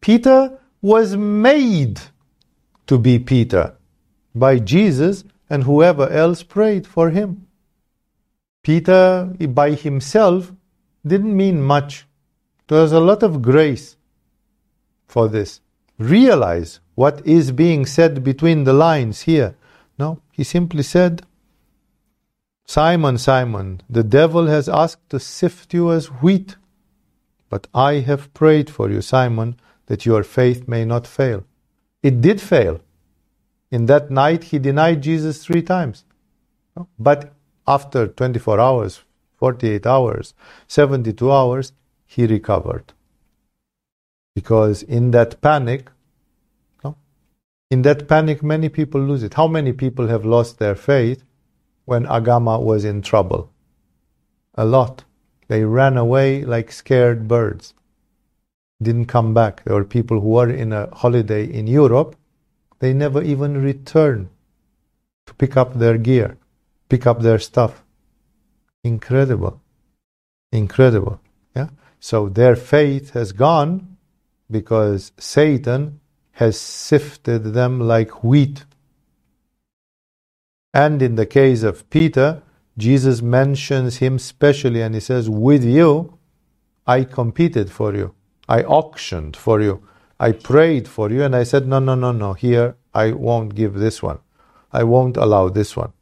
Peter was made to be Peter by Jesus and whoever else prayed for him. Peter, by himself, didn't mean much. There was a lot of grace for this. Realize what is being said between the lines here. He simply said, Simon, Simon, the devil has asked to sift you as wheat, but I have prayed for you, Simon, that your faith may not fail. It did fail. In that night, he denied Jesus three times. But after 24 hours, 48 hours, 72 hours, he recovered. Because in that panic, in that panic, many people lose it. How many people have lost their faith when Agama was in trouble? A lot. They ran away like scared birds. Didn't come back. There were people who were in a holiday in Europe. They never even returned to pick up their gear, pick up their stuff. Incredible. Incredible. Yeah? So their faith has gone because Satan has sifted them like wheat. And in the case of Peter, Jesus mentions him specially and he says, With you, I competed for you. I auctioned for you. I prayed for you. And I said, No, no, no, no. Here, I won't give this one. I won't allow this one.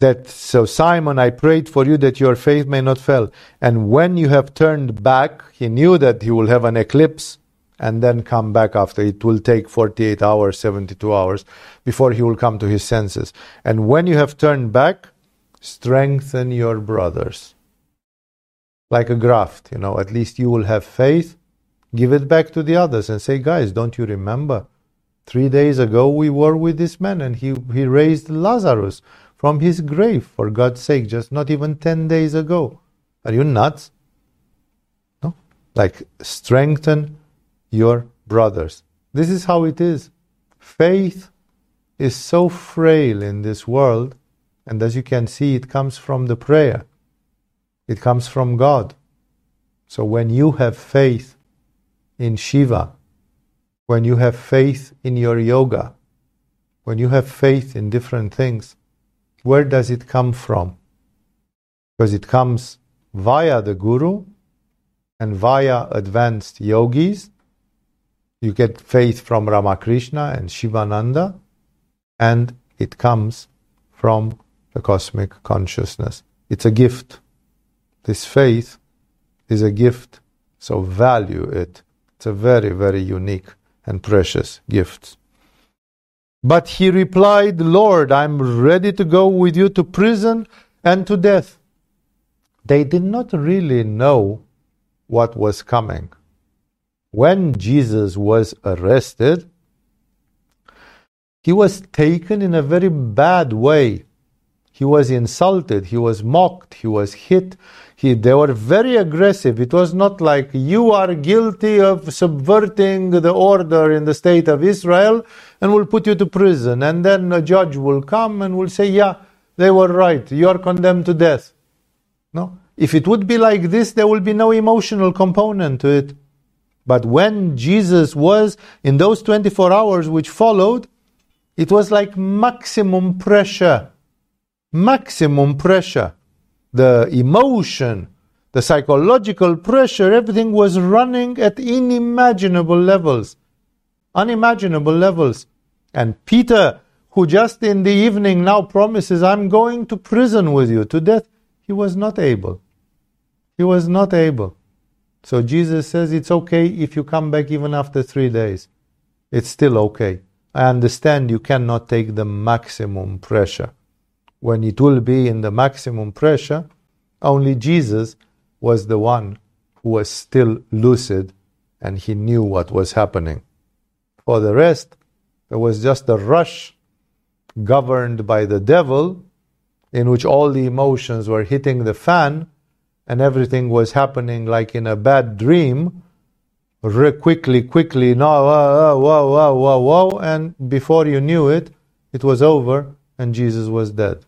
That so Simon, I prayed for you that your faith may not fail. And when you have turned back, he knew that he will have an eclipse and then come back after. It will take 48 hours, 72 hours before he will come to his senses. And when you have turned back, strengthen your brothers. Like a graft, you know, at least you will have faith. Give it back to the others and say, guys, don't you remember? Three days ago we were with this man and he, he raised Lazarus from his grave, for God's sake, just not even 10 days ago. Are you nuts? No? Like, strengthen your brothers. This is how it is. Faith is so frail in this world, and as you can see, it comes from the prayer, it comes from God. So when you have faith in Shiva, when you have faith in your yoga, when you have faith in different things, where does it come from? Because it comes via the Guru and via advanced yogis. You get faith from Ramakrishna and Shivananda, and it comes from the cosmic consciousness. It's a gift. This faith is a gift, so value it. It's a very, very unique and precious gift. But he replied, Lord, I'm ready to go with you to prison and to death. They did not really know what was coming. When Jesus was arrested, he was taken in a very bad way. He was insulted, he was mocked, he was hit, he, they were very aggressive. It was not like you are guilty of subverting the order in the state of Israel and we'll put you to prison. And then a judge will come and will say, yeah, they were right. You are condemned to death. No? If it would be like this, there will be no emotional component to it. But when Jesus was in those 24 hours which followed, it was like maximum pressure. Maximum pressure the emotion, the psychological pressure, everything was running at unimaginable levels. Unimaginable levels. And Peter, who just in the evening now promises, I'm going to prison with you to death, he was not able. He was not able. So Jesus says it's okay if you come back even after three days. It's still okay. I understand you cannot take the maximum pressure when it will be in the maximum pressure, only Jesus was the one who was still lucid and he knew what was happening. For the rest, there was just a rush governed by the devil in which all the emotions were hitting the fan and everything was happening like in a bad dream. Re- quickly, quickly, no, uh, uh, whoa, whoa, whoa, whoa, whoa, and before you knew it, it was over and Jesus was dead.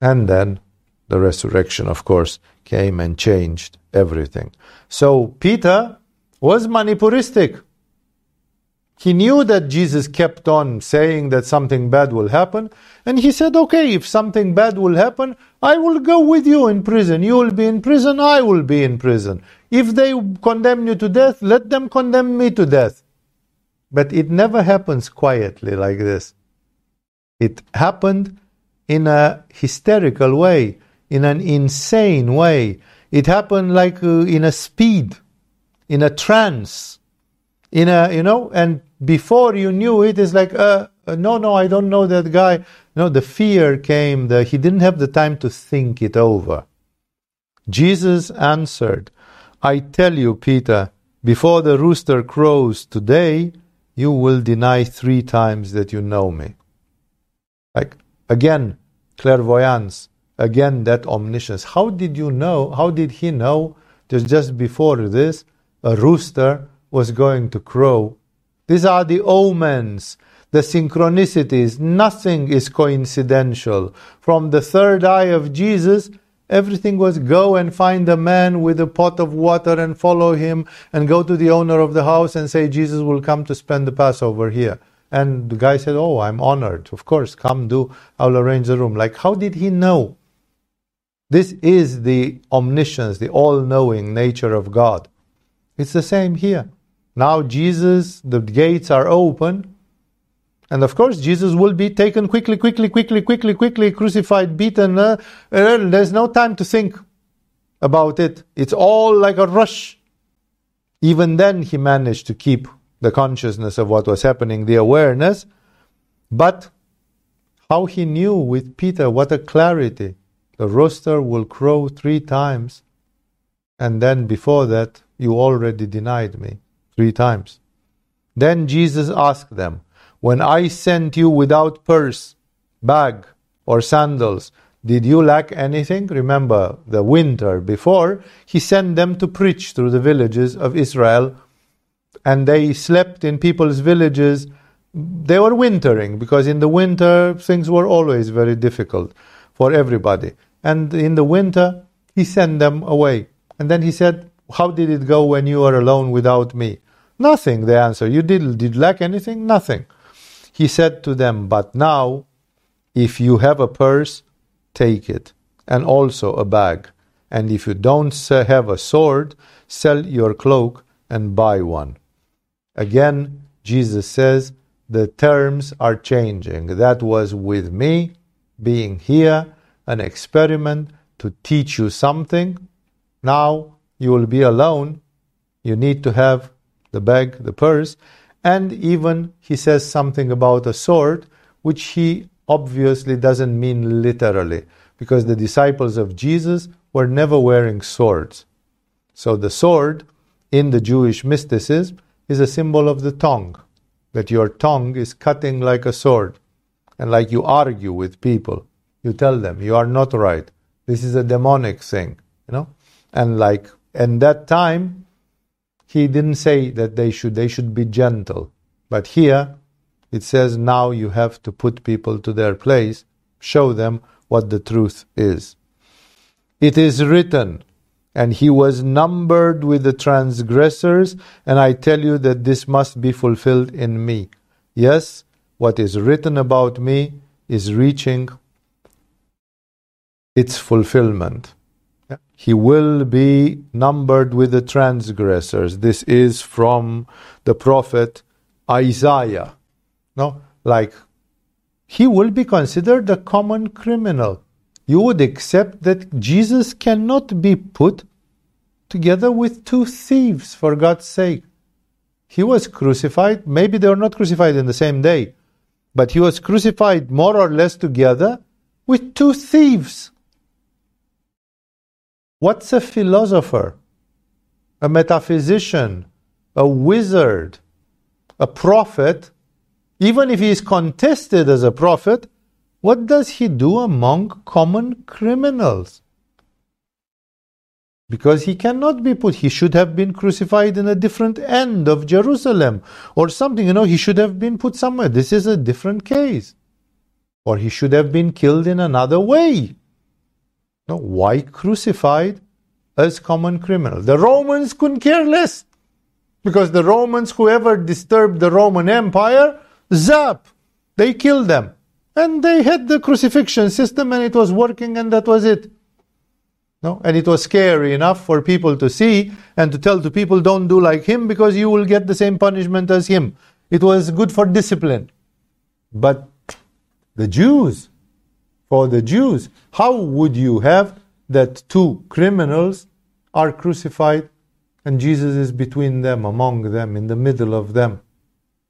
And then the resurrection, of course, came and changed everything. So Peter was manipuristic. He knew that Jesus kept on saying that something bad will happen, and he said, Okay, if something bad will happen, I will go with you in prison. You will be in prison, I will be in prison. If they condemn you to death, let them condemn me to death. But it never happens quietly like this. It happened in a hysterical way, in an insane way. It happened like uh, in a speed, in a trance, in a, you know, and before you knew it, it's like, uh, uh, no, no, I don't know that guy. No, the fear came, the, he didn't have the time to think it over. Jesus answered, I tell you, Peter, before the rooster crows today, you will deny three times that you know me. Like, again, clairvoyance, again, that omniscience. How did you know? How did he know that just before this, a rooster was going to crow these are the omens, the synchronicities. Nothing is coincidental. From the third eye of Jesus, everything was go and find a man with a pot of water and follow him and go to the owner of the house and say, Jesus will come to spend the Passover here. And the guy said, Oh, I'm honored. Of course, come do. I'll arrange the room. Like, how did he know? This is the omniscience, the all knowing nature of God. It's the same here. Now, Jesus, the gates are open. And of course, Jesus will be taken quickly, quickly, quickly, quickly, quickly, crucified, beaten. Uh, there's no time to think about it. It's all like a rush. Even then, he managed to keep the consciousness of what was happening, the awareness. But how he knew with Peter, what a clarity. The rooster will crow three times, and then before that, you already denied me three times. Then Jesus asked them, When I sent you without purse, bag, or sandals, did you lack anything? Remember the winter before, he sent them to preach through the villages of Israel, and they slept in people's villages. They were wintering because in the winter things were always very difficult for everybody. And in the winter, he sent them away. And then he said, How did it go when you were alone without me? Nothing, they answered. You did, did lack anything? Nothing. He said to them, But now, if you have a purse, take it, and also a bag. And if you don't have a sword, sell your cloak and buy one. Again, Jesus says, the terms are changing. That was with me being here, an experiment to teach you something. Now you will be alone. You need to have the bag, the purse, and even he says something about a sword, which he obviously doesn't mean literally, because the disciples of Jesus were never wearing swords. So the sword in the Jewish mysticism is a symbol of the tongue, that your tongue is cutting like a sword. And like you argue with people, you tell them, you are not right. This is a demonic thing, you know? And like, in that time, he didn't say that they should they should be gentle. But here it says now you have to put people to their place, show them what the truth is. It is written, and he was numbered with the transgressors, and I tell you that this must be fulfilled in me. Yes, what is written about me is reaching its fulfillment. He will be numbered with the transgressors. This is from the prophet Isaiah. No, like he will be considered a common criminal. You would accept that Jesus cannot be put together with two thieves, for God's sake. He was crucified. Maybe they were not crucified in the same day, but he was crucified more or less together with two thieves. What's a philosopher? A metaphysician? A wizard? A prophet? Even if he is contested as a prophet, what does he do among common criminals? Because he cannot be put, he should have been crucified in a different end of Jerusalem or something, you know, he should have been put somewhere. This is a different case. Or he should have been killed in another way. No, why crucified as common criminals? The Romans couldn't care less. Because the Romans, whoever disturbed the Roman Empire, zap, they killed them. And they had the crucifixion system and it was working and that was it. No? And it was scary enough for people to see and to tell to people, don't do like him because you will get the same punishment as him. It was good for discipline. But the Jews, for the Jews, how would you have that two criminals are crucified and Jesus is between them, among them, in the middle of them?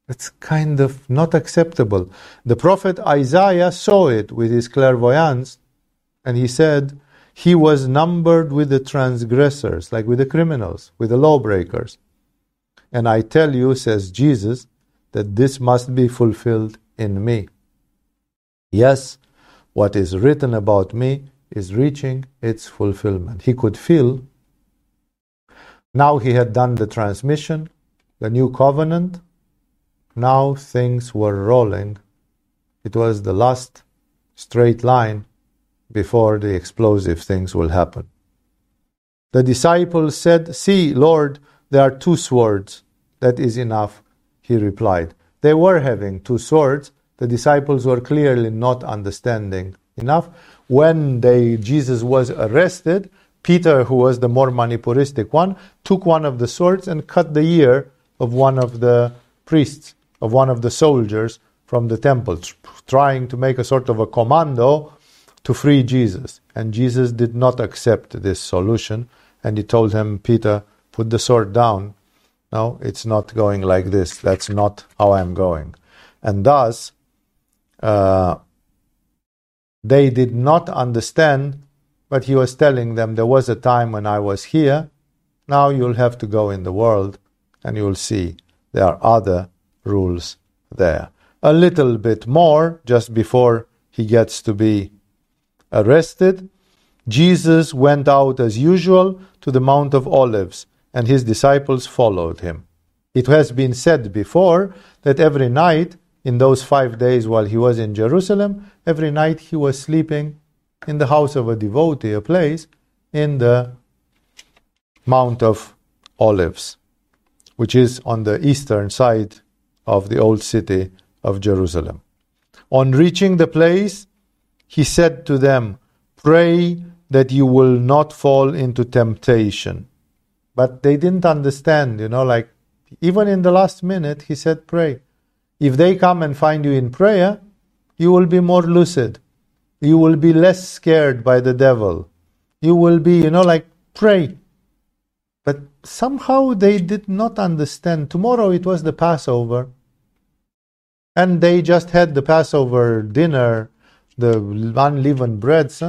It's kind of not acceptable. The prophet Isaiah saw it with his clairvoyance and he said, he was numbered with the transgressors, like with the criminals, with the lawbreakers. And I tell you, says Jesus, that this must be fulfilled in me. Yes, what is written about me is reaching its fulfillment. He could feel. Now he had done the transmission, the new covenant. Now things were rolling. It was the last straight line before the explosive things will happen. The disciples said, See, Lord, there are two swords. That is enough, he replied. They were having two swords. The disciples were clearly not understanding enough. When they, Jesus was arrested, Peter, who was the more manipuristic one, took one of the swords and cut the ear of one of the priests, of one of the soldiers from the temple, trying to make a sort of a commando to free Jesus. And Jesus did not accept this solution. And he told him, Peter, put the sword down. No, it's not going like this. That's not how I'm going. And thus, uh, they did not understand, but he was telling them, There was a time when I was here. Now you'll have to go in the world and you'll see there are other rules there. A little bit more just before he gets to be arrested, Jesus went out as usual to the Mount of Olives, and his disciples followed him. It has been said before that every night, in those five days while he was in Jerusalem, every night he was sleeping in the house of a devotee, a place in the Mount of Olives, which is on the eastern side of the old city of Jerusalem. On reaching the place, he said to them, Pray that you will not fall into temptation. But they didn't understand, you know, like even in the last minute, he said, Pray. If they come and find you in prayer, you will be more lucid. You will be less scared by the devil. You will be, you know, like, pray. Somehow they did not understand. Tomorrow it was the Passover. And they just had the Passover dinner the unleavened breads.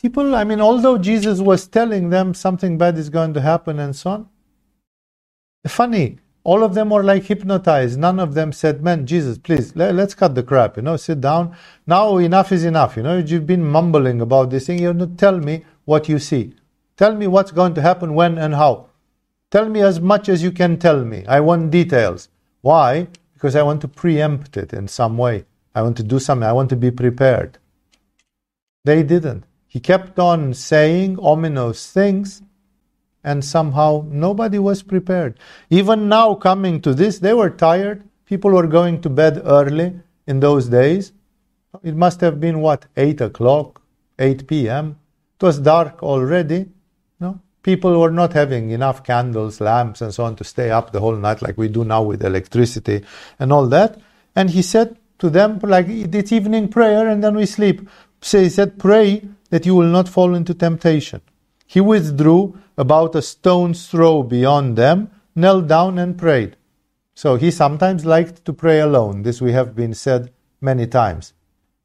People, I mean, although Jesus was telling them something bad is going to happen and so on, funny, all of them were like hypnotized. None of them said, Man, Jesus, please, let, us cut the crap, you know, sit down. Now enough is enough, you know, you've been mumbling about this thing. You know, tell me what you see. Tell me what's going to happen, when, and how. Tell me as much as you can tell me. I want details. Why? Because I want to preempt it in some way. I want to do something. I want to be prepared. They didn't. He kept on saying ominous things, and somehow nobody was prepared. Even now, coming to this, they were tired. People were going to bed early in those days. It must have been what, 8 o'clock, 8 p.m. It was dark already. People were not having enough candles, lamps, and so on to stay up the whole night like we do now with electricity and all that. And he said, to them like it's evening prayer and then we sleep. So he said, Pray that you will not fall into temptation. He withdrew about a stone's throw beyond them, knelt down and prayed. So he sometimes liked to pray alone. This we have been said many times.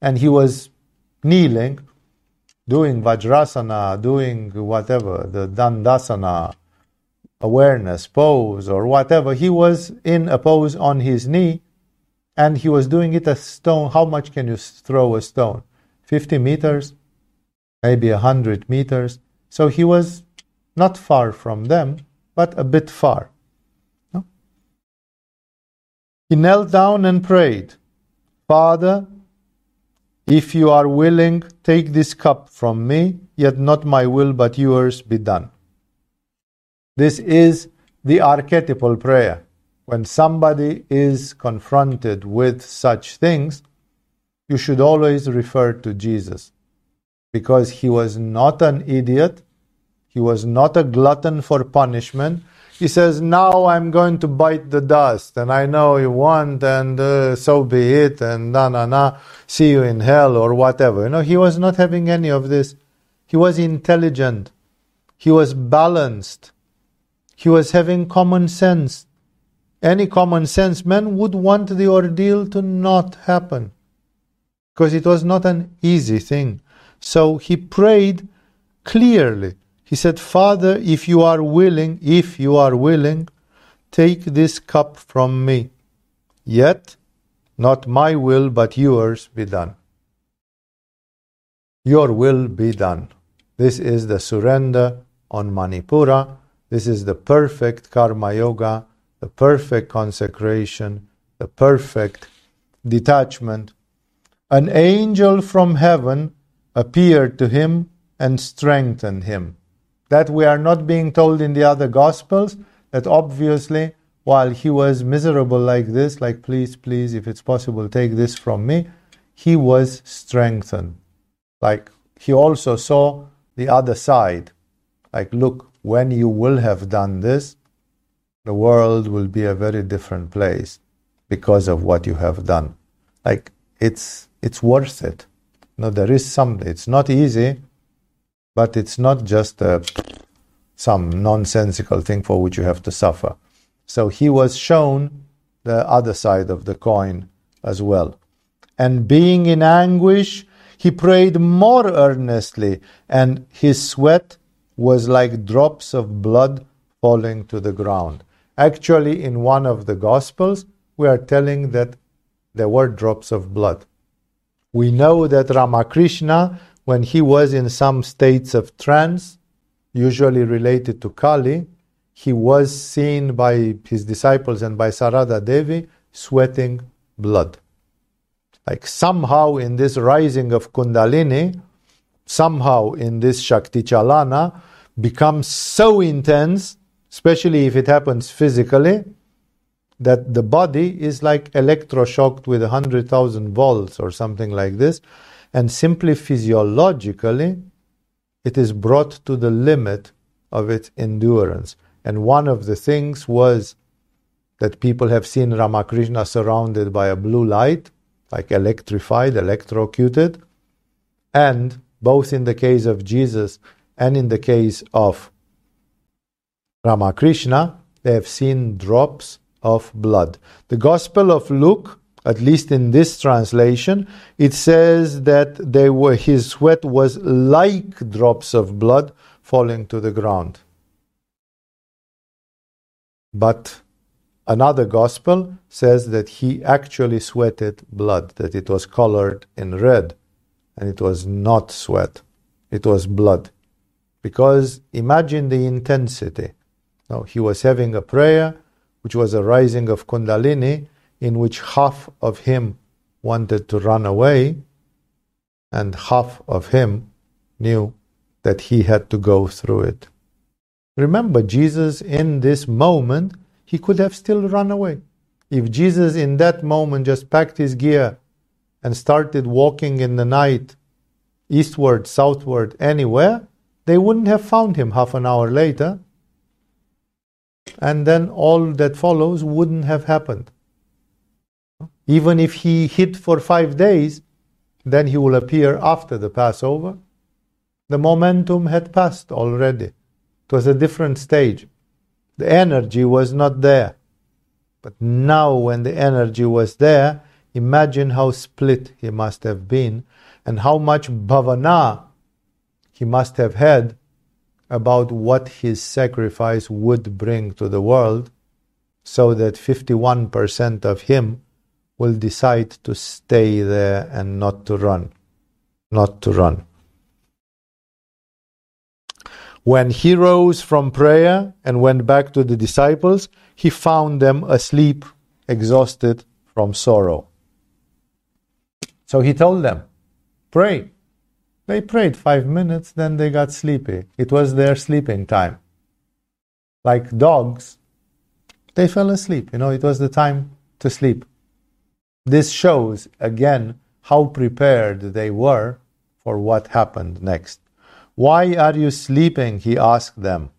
And he was kneeling, doing Vajrasana, doing whatever, the Dandasana, awareness pose or whatever. He was in a pose on his knee and he was doing it a stone. How much can you throw a stone? 50 meters, maybe 100 meters. So he was not far from them, but a bit far. He knelt down and prayed, Father, if you are willing, take this cup from me, yet not my will but yours be done. This is the archetypal prayer. When somebody is confronted with such things, you should always refer to Jesus because he was not an idiot, he was not a glutton for punishment. He says, Now I'm going to bite the dust, and I know you want, and uh, so be it, and na na na, see you in hell, or whatever. You know, he was not having any of this. He was intelligent, he was balanced, he was having common sense. Any common sense man would want the ordeal to not happen because it was not an easy thing. So he prayed clearly. He said, Father, if you are willing, if you are willing, take this cup from me. Yet, not my will, but yours be done. Your will be done. This is the surrender on Manipura. This is the perfect karma yoga, the perfect consecration, the perfect detachment. An angel from heaven appeared to him and strengthened him. That we are not being told in the other Gospels, that obviously, while he was miserable like this, like, please, please, if it's possible, take this from me, he was strengthened. Like, he also saw the other side. Like, look, when you will have done this, the world will be a very different place because of what you have done. Like, it's, it's worth it. No, there is some, it's not easy, but it's not just some nonsensical thing for which you have to suffer. So he was shown the other side of the coin as well. And being in anguish, he prayed more earnestly, and his sweat was like drops of blood falling to the ground. Actually, in one of the Gospels, we are telling that there were drops of blood. We know that Ramakrishna, when he was in some states of trance, usually related to Kali, he was seen by his disciples and by Sarada Devi sweating blood. Like somehow in this rising of Kundalini, somehow in this Shakti Chalana, becomes so intense, especially if it happens physically, that the body is like electroshocked with 100,000 volts or something like this, and simply physiologically, it is brought to the limit of its endurance. And one of the things was that people have seen Ramakrishna surrounded by a blue light, like electrified, electrocuted, and both in the case of Jesus and in the case of Ramakrishna, they have seen drops of blood. The Gospel of Luke, at least in this translation, it says that they were, his sweat was like drops of blood falling to the ground. But another gospel says that he actually sweated blood, that it was colored in red, and it was not sweat, it was blood. Because imagine the intensity. Now, he was having a prayer which was a rising of Kundalini, in which half of him wanted to run away, and half of him knew that he had to go through it. Remember, Jesus in this moment, he could have still run away. If Jesus in that moment just packed his gear and started walking in the night, eastward, southward, anywhere, they wouldn't have found him half an hour later and then all that follows wouldn't have happened. Even if he hid for five days, then he will appear after the Passover. The momentum had passed already. It was a different stage. The energy was not there. But now, when the energy was there, imagine how split he must have been and how much bhavana he must have had about what his sacrifice would bring to the world, so that 51% of him will decide to stay there and not to run. Not to run. When he rose from prayer and went back to the disciples, he found them asleep, exhausted from sorrow. So he told them, Pray. They prayed five minutes, then they got sleepy. It was their sleeping time. Like dogs, they fell asleep. You know, it was the time to sleep. This shows, again, how prepared they were for what happened next. Why are you sleeping? He asked them.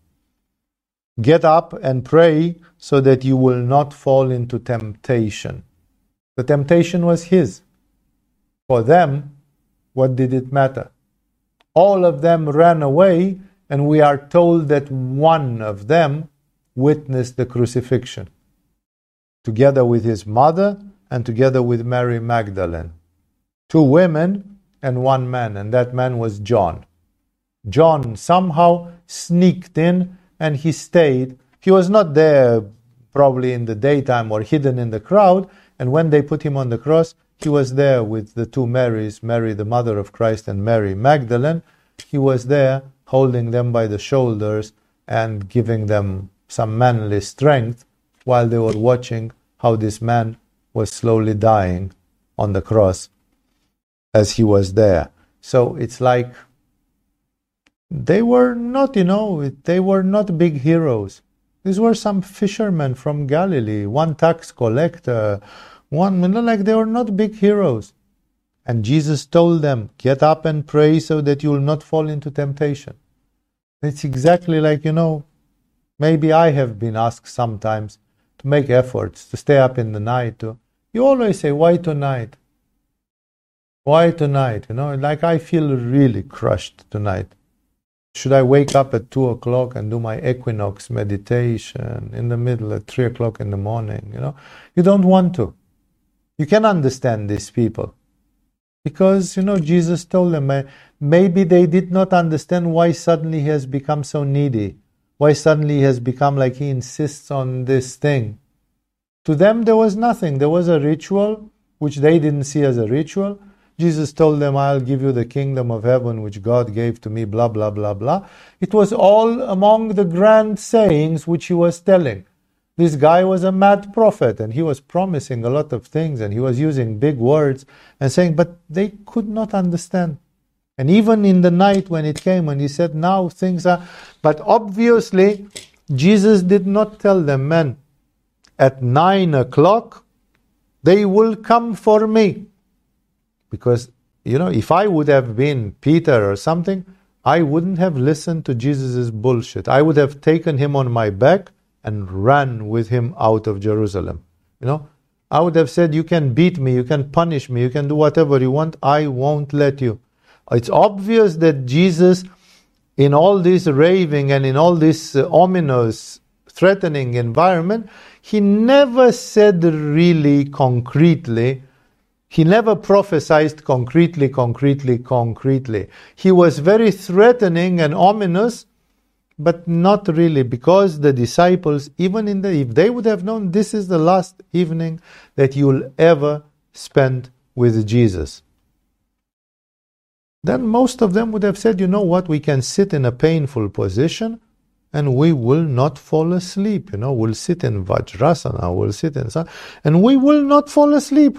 Get up and pray so that you will not fall into temptation. The temptation was his. For them, what did it matter? All of them ran away, and we are told that one of them witnessed the crucifixion, together with his mother and together with Mary Magdalene. Two women and one man, and that man was John. John somehow sneaked in and he stayed. He was not there probably in the daytime or hidden in the crowd, and when they put him on the cross, he was there with the two Marys, Mary, the mother of Christ, and Mary Magdalene. He was there holding them by the shoulders and giving them some manly strength while they were watching how this man was slowly dying on the cross as he was there. So it's like they were not, you know, they were not big heroes. These were some fishermen from Galilee, one tax collector, one, you know, like they were not big heroes. And Jesus told them, Get up and pray so that you will not fall into temptation. It's exactly like, you know, maybe I have been asked sometimes to make efforts, to stay up in the night. To, you always say, Why tonight? Why tonight? You know, like I feel really crushed tonight. Should I wake up at two o'clock and do my equinox meditation in the middle at three o'clock in the morning? You know, you don't want to. You can understand these people. Because, you know, Jesus told them maybe they did not understand why suddenly he has become so needy, why suddenly he has become like he insists on this thing. To them, there was nothing. There was a ritual, which they didn't see as a ritual. Jesus told them, I'll give you the kingdom of heaven which God gave to me, blah, blah, blah, blah. It was all among the grand sayings which he was telling this guy was a mad prophet and he was promising a lot of things and he was using big words and saying, but they could not understand. And even in the night when it came and he said, now things are, but obviously Jesus did not tell them, men, at nine o'clock they will come for me. Because, you know, if I would have been Peter or something, I wouldn't have listened to Jesus' bullshit. I would have taken him on my back and ran with him out of Jerusalem. You know, I would have said, You can beat me, you can punish me, you can do whatever you want, I won't let you. It's obvious that Jesus, in all this raving and in all this uh, ominous, threatening environment, he never said really concretely, he never prophesied concretely, concretely, concretely. He was very threatening and ominous, but not really because the disciples even in the if they would have known this is the last evening that you'll ever spend with Jesus. Then most of them would have said you know what? We can sit in a painful position and we will not fall asleep you know we'll sit in vajrasana we'll sit in and we will not fall asleep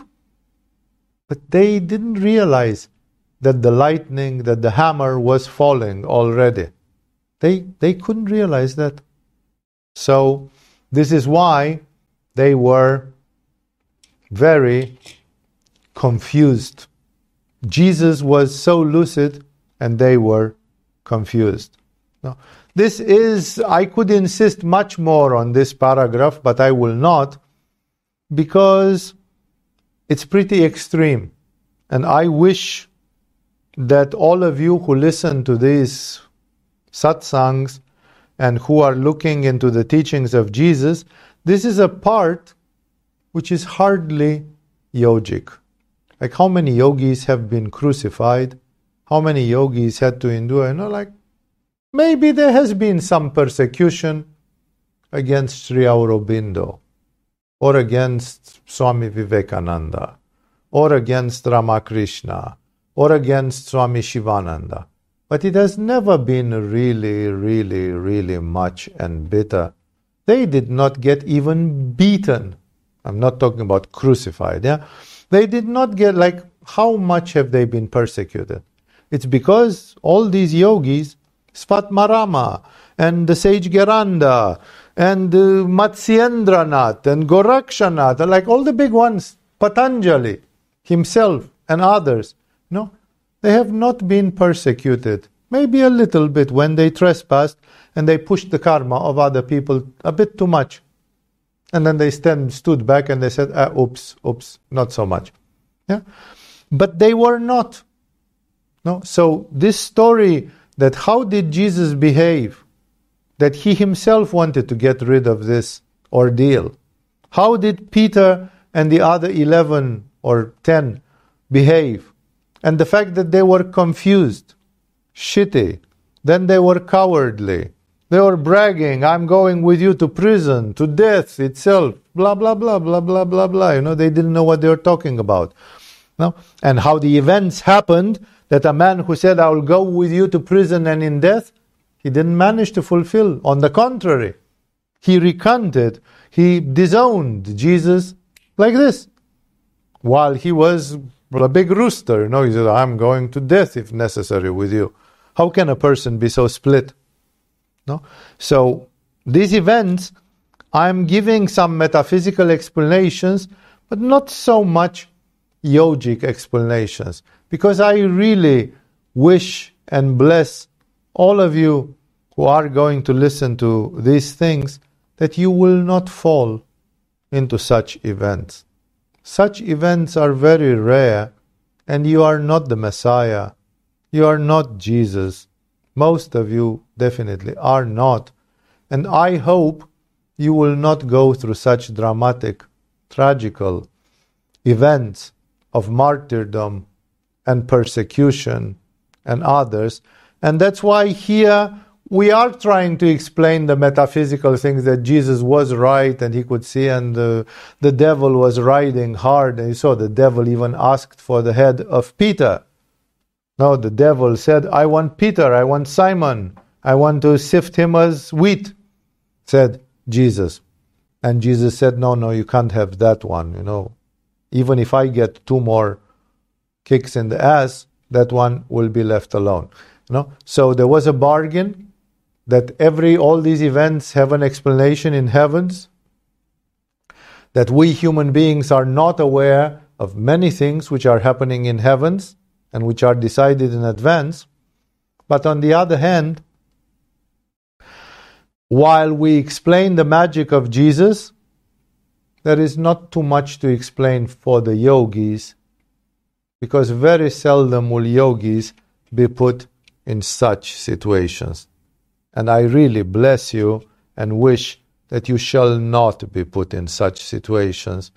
but they didn't realize that the lightning that the hammer was falling already they, they couldn't realize that. So, this is why they were very confused. Jesus was so lucid and they were confused. Now, this is, I could insist much more on this paragraph, but I will not because it's pretty extreme. And I wish that all of you who listen to these satsangs and who are looking into the teachings of Jesus, this is a part which is hardly yogic. Like how many yogis have been crucified? How many yogis had to endure? You know, like maybe there has been some persecution against Sri Aurobindo or against Swami Vivekananda or against Ramakrishna or against Swami Shivananda. But it has never been really, really, really much and bitter. They did not get even beaten. I'm not talking about crucified, yeah? They did not get, like, how much have they been persecuted? It's because all these yogis, Svatmarama and the sage Gheranda and uh, Matsyendranath and Gorakshanath, like all the big ones, Patanjali himself and others, no, they have not been persecuted. Maybe a little bit when they trespassed and they pushed the karma of other people a bit too much. And then they stand, stood back and they said, ah, oops, oops, not so much. Yeah? But they were not. No? So this story that how did Jesus behave? That he himself wanted to get rid of this ordeal. How did Peter and the other 11 or 10 behave? And the fact that they were confused, shitty, then they were cowardly, they were bragging, I'm going with you to prison, to death itself, blah, blah, blah, blah, blah, blah, blah. You know, they didn't know what they were talking about. No? And how the events happened that a man who said, I will go with you to prison and in death, he didn't manage to fulfill. On the contrary, he recanted, he disowned Jesus like this. While he was a big rooster, you know, he said, I'm going to death if necessary with you. How can a person be so split? No? So these events, I'm giving some metaphysical explanations, but not so much yogic explanations, because I really wish and bless all of you who are going to listen to these things that you will not fall into such events. Such events are very rare, and you are not the Messiah. You are not Jesus. Most of you definitely are not. And I hope you will not go through such dramatic, tragical events of martyrdom and persecution and others. And that's why here we are trying to explain the metaphysical things that Jesus was right and he could see, and the, the devil was riding hard. And you saw the devil even asked for the head of Peter. No, the devil said, I want Peter, I want Simon, I want to sift him as wheat, said Jesus. And Jesus said, No, no, you can't have that one, you know. Even if I get two more kicks in the ass, that one will be left alone. You know? So there was a bargain that every all these events have an explanation in heavens, that we human beings are not aware of many things which are happening in heavens and which are decided in advance. But on the other hand, while we explain the magic of Jesus, there is not too much to explain for the yogis, because very seldom will yogis be put in such situations. And I really bless you and wish that you shall not be put in such situations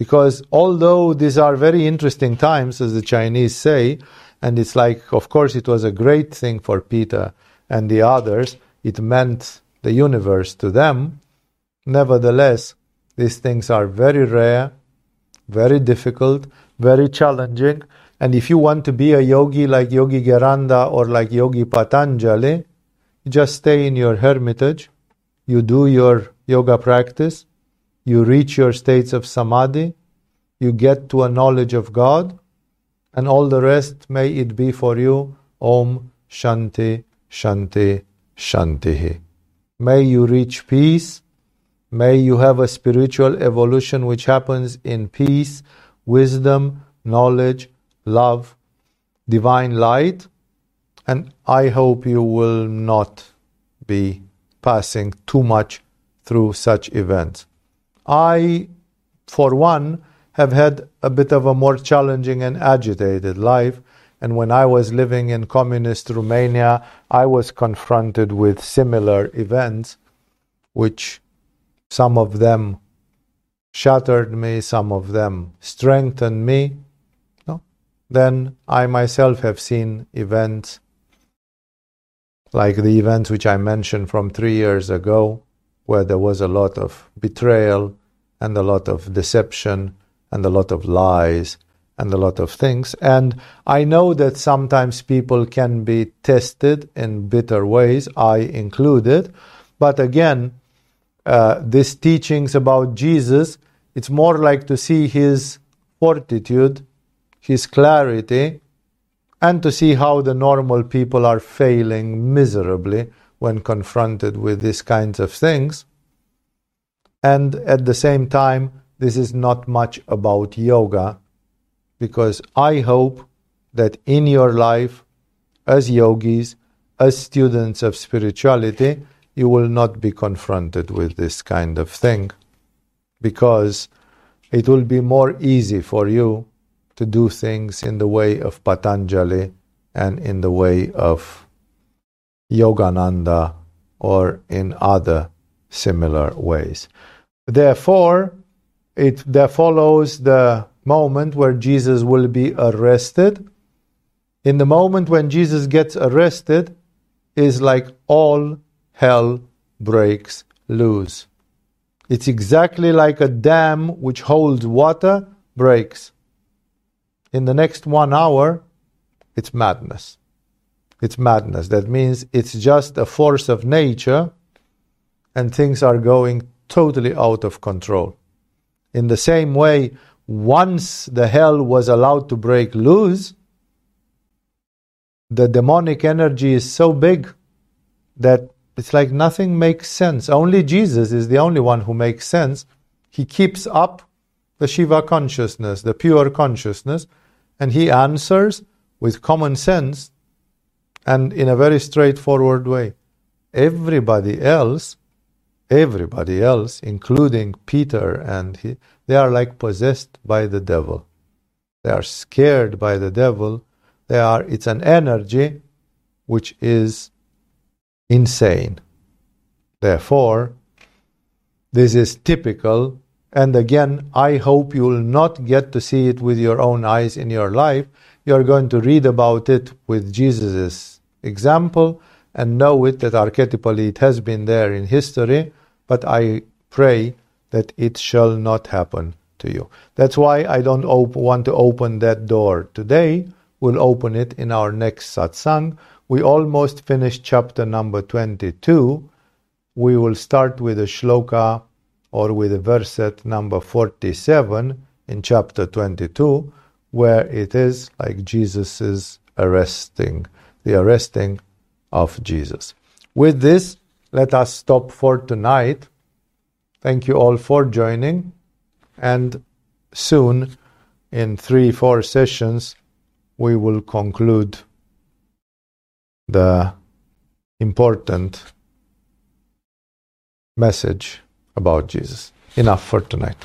because although these are very interesting times, as the Chinese say, and it's like, of course, it was a great thing for Peter and the others, it meant the universe to them. Nevertheless, these things are very rare, very difficult, very challenging. And if you want to be a yogi like Yogi Gheranda or like Yogi Patanjali, just stay in your hermitage, you do your yoga practice, you reach your states of samadhi, you get to a knowledge of God, and all the rest may it be for you Om Shanti Shanti Shanti. May you reach peace. May you have a spiritual evolution which happens in peace, wisdom, knowledge, love, divine light. And I hope you will not be passing too much through such events. I, for one, have had a bit of a more challenging and agitated life. And when I was living in communist Romania, I was confronted with similar events, which some of them shattered me, some of them strengthened me. No? Then I myself have seen events like the events which I mentioned from three years ago, where there was a lot of betrayal and a lot of deception and a lot of lies and a lot of things. And I know that sometimes people can be tested in bitter ways, I included. But again, uh, these teachings about Jesus, it's more like to see his fortitude, his clarity, and to see how the normal people are failing miserably when confronted with these kinds of things. And at the same time, this is not much about yoga, because I hope that in your life, as yogis, as students of spirituality, you will not be confronted with this kind of thing, because it will be more easy for you to do things in the way of Patanjali and in the way of Yogananda or in other similar ways. Therefore, it there follows the moment where Jesus will be arrested. In the moment when Jesus gets arrested, is like all hell breaks loose. It's exactly like a dam which holds water breaks. In the next one hour, it's madness. It's madness. That means it's just a force of nature and things are going totally out of control. In the same way, once the hell was allowed to break loose, the demonic energy is so big that it's like nothing makes sense. Only Jesus is the only one who makes sense. He keeps up the Shiva consciousness, the pure consciousness, and he answers with common sense and in a very straightforward way. Everybody else, everybody else, including Peter and he, they are like possessed by the devil. They are scared by the devil. They are, it's an energy which is insane. Therefore, this is typical. And again, I hope you will not get to see it with your own eyes in your life. You're going to read about it with Jesus' example and know it that archetypally it has been there in history, but I pray that it shall not happen to you. That's why I don't op- want to open that door today. We'll open it in our next satsang. We almost finished chapter number 22. We will start with a shloka or with a verset number 47 in chapter 22, where it is like Jesus is arresting, the arresting of Jesus. With this, let us stop for tonight. Thank you all for joining. And soon, in three, four sessions, we will conclude the important message about Jesus. Enough for tonight.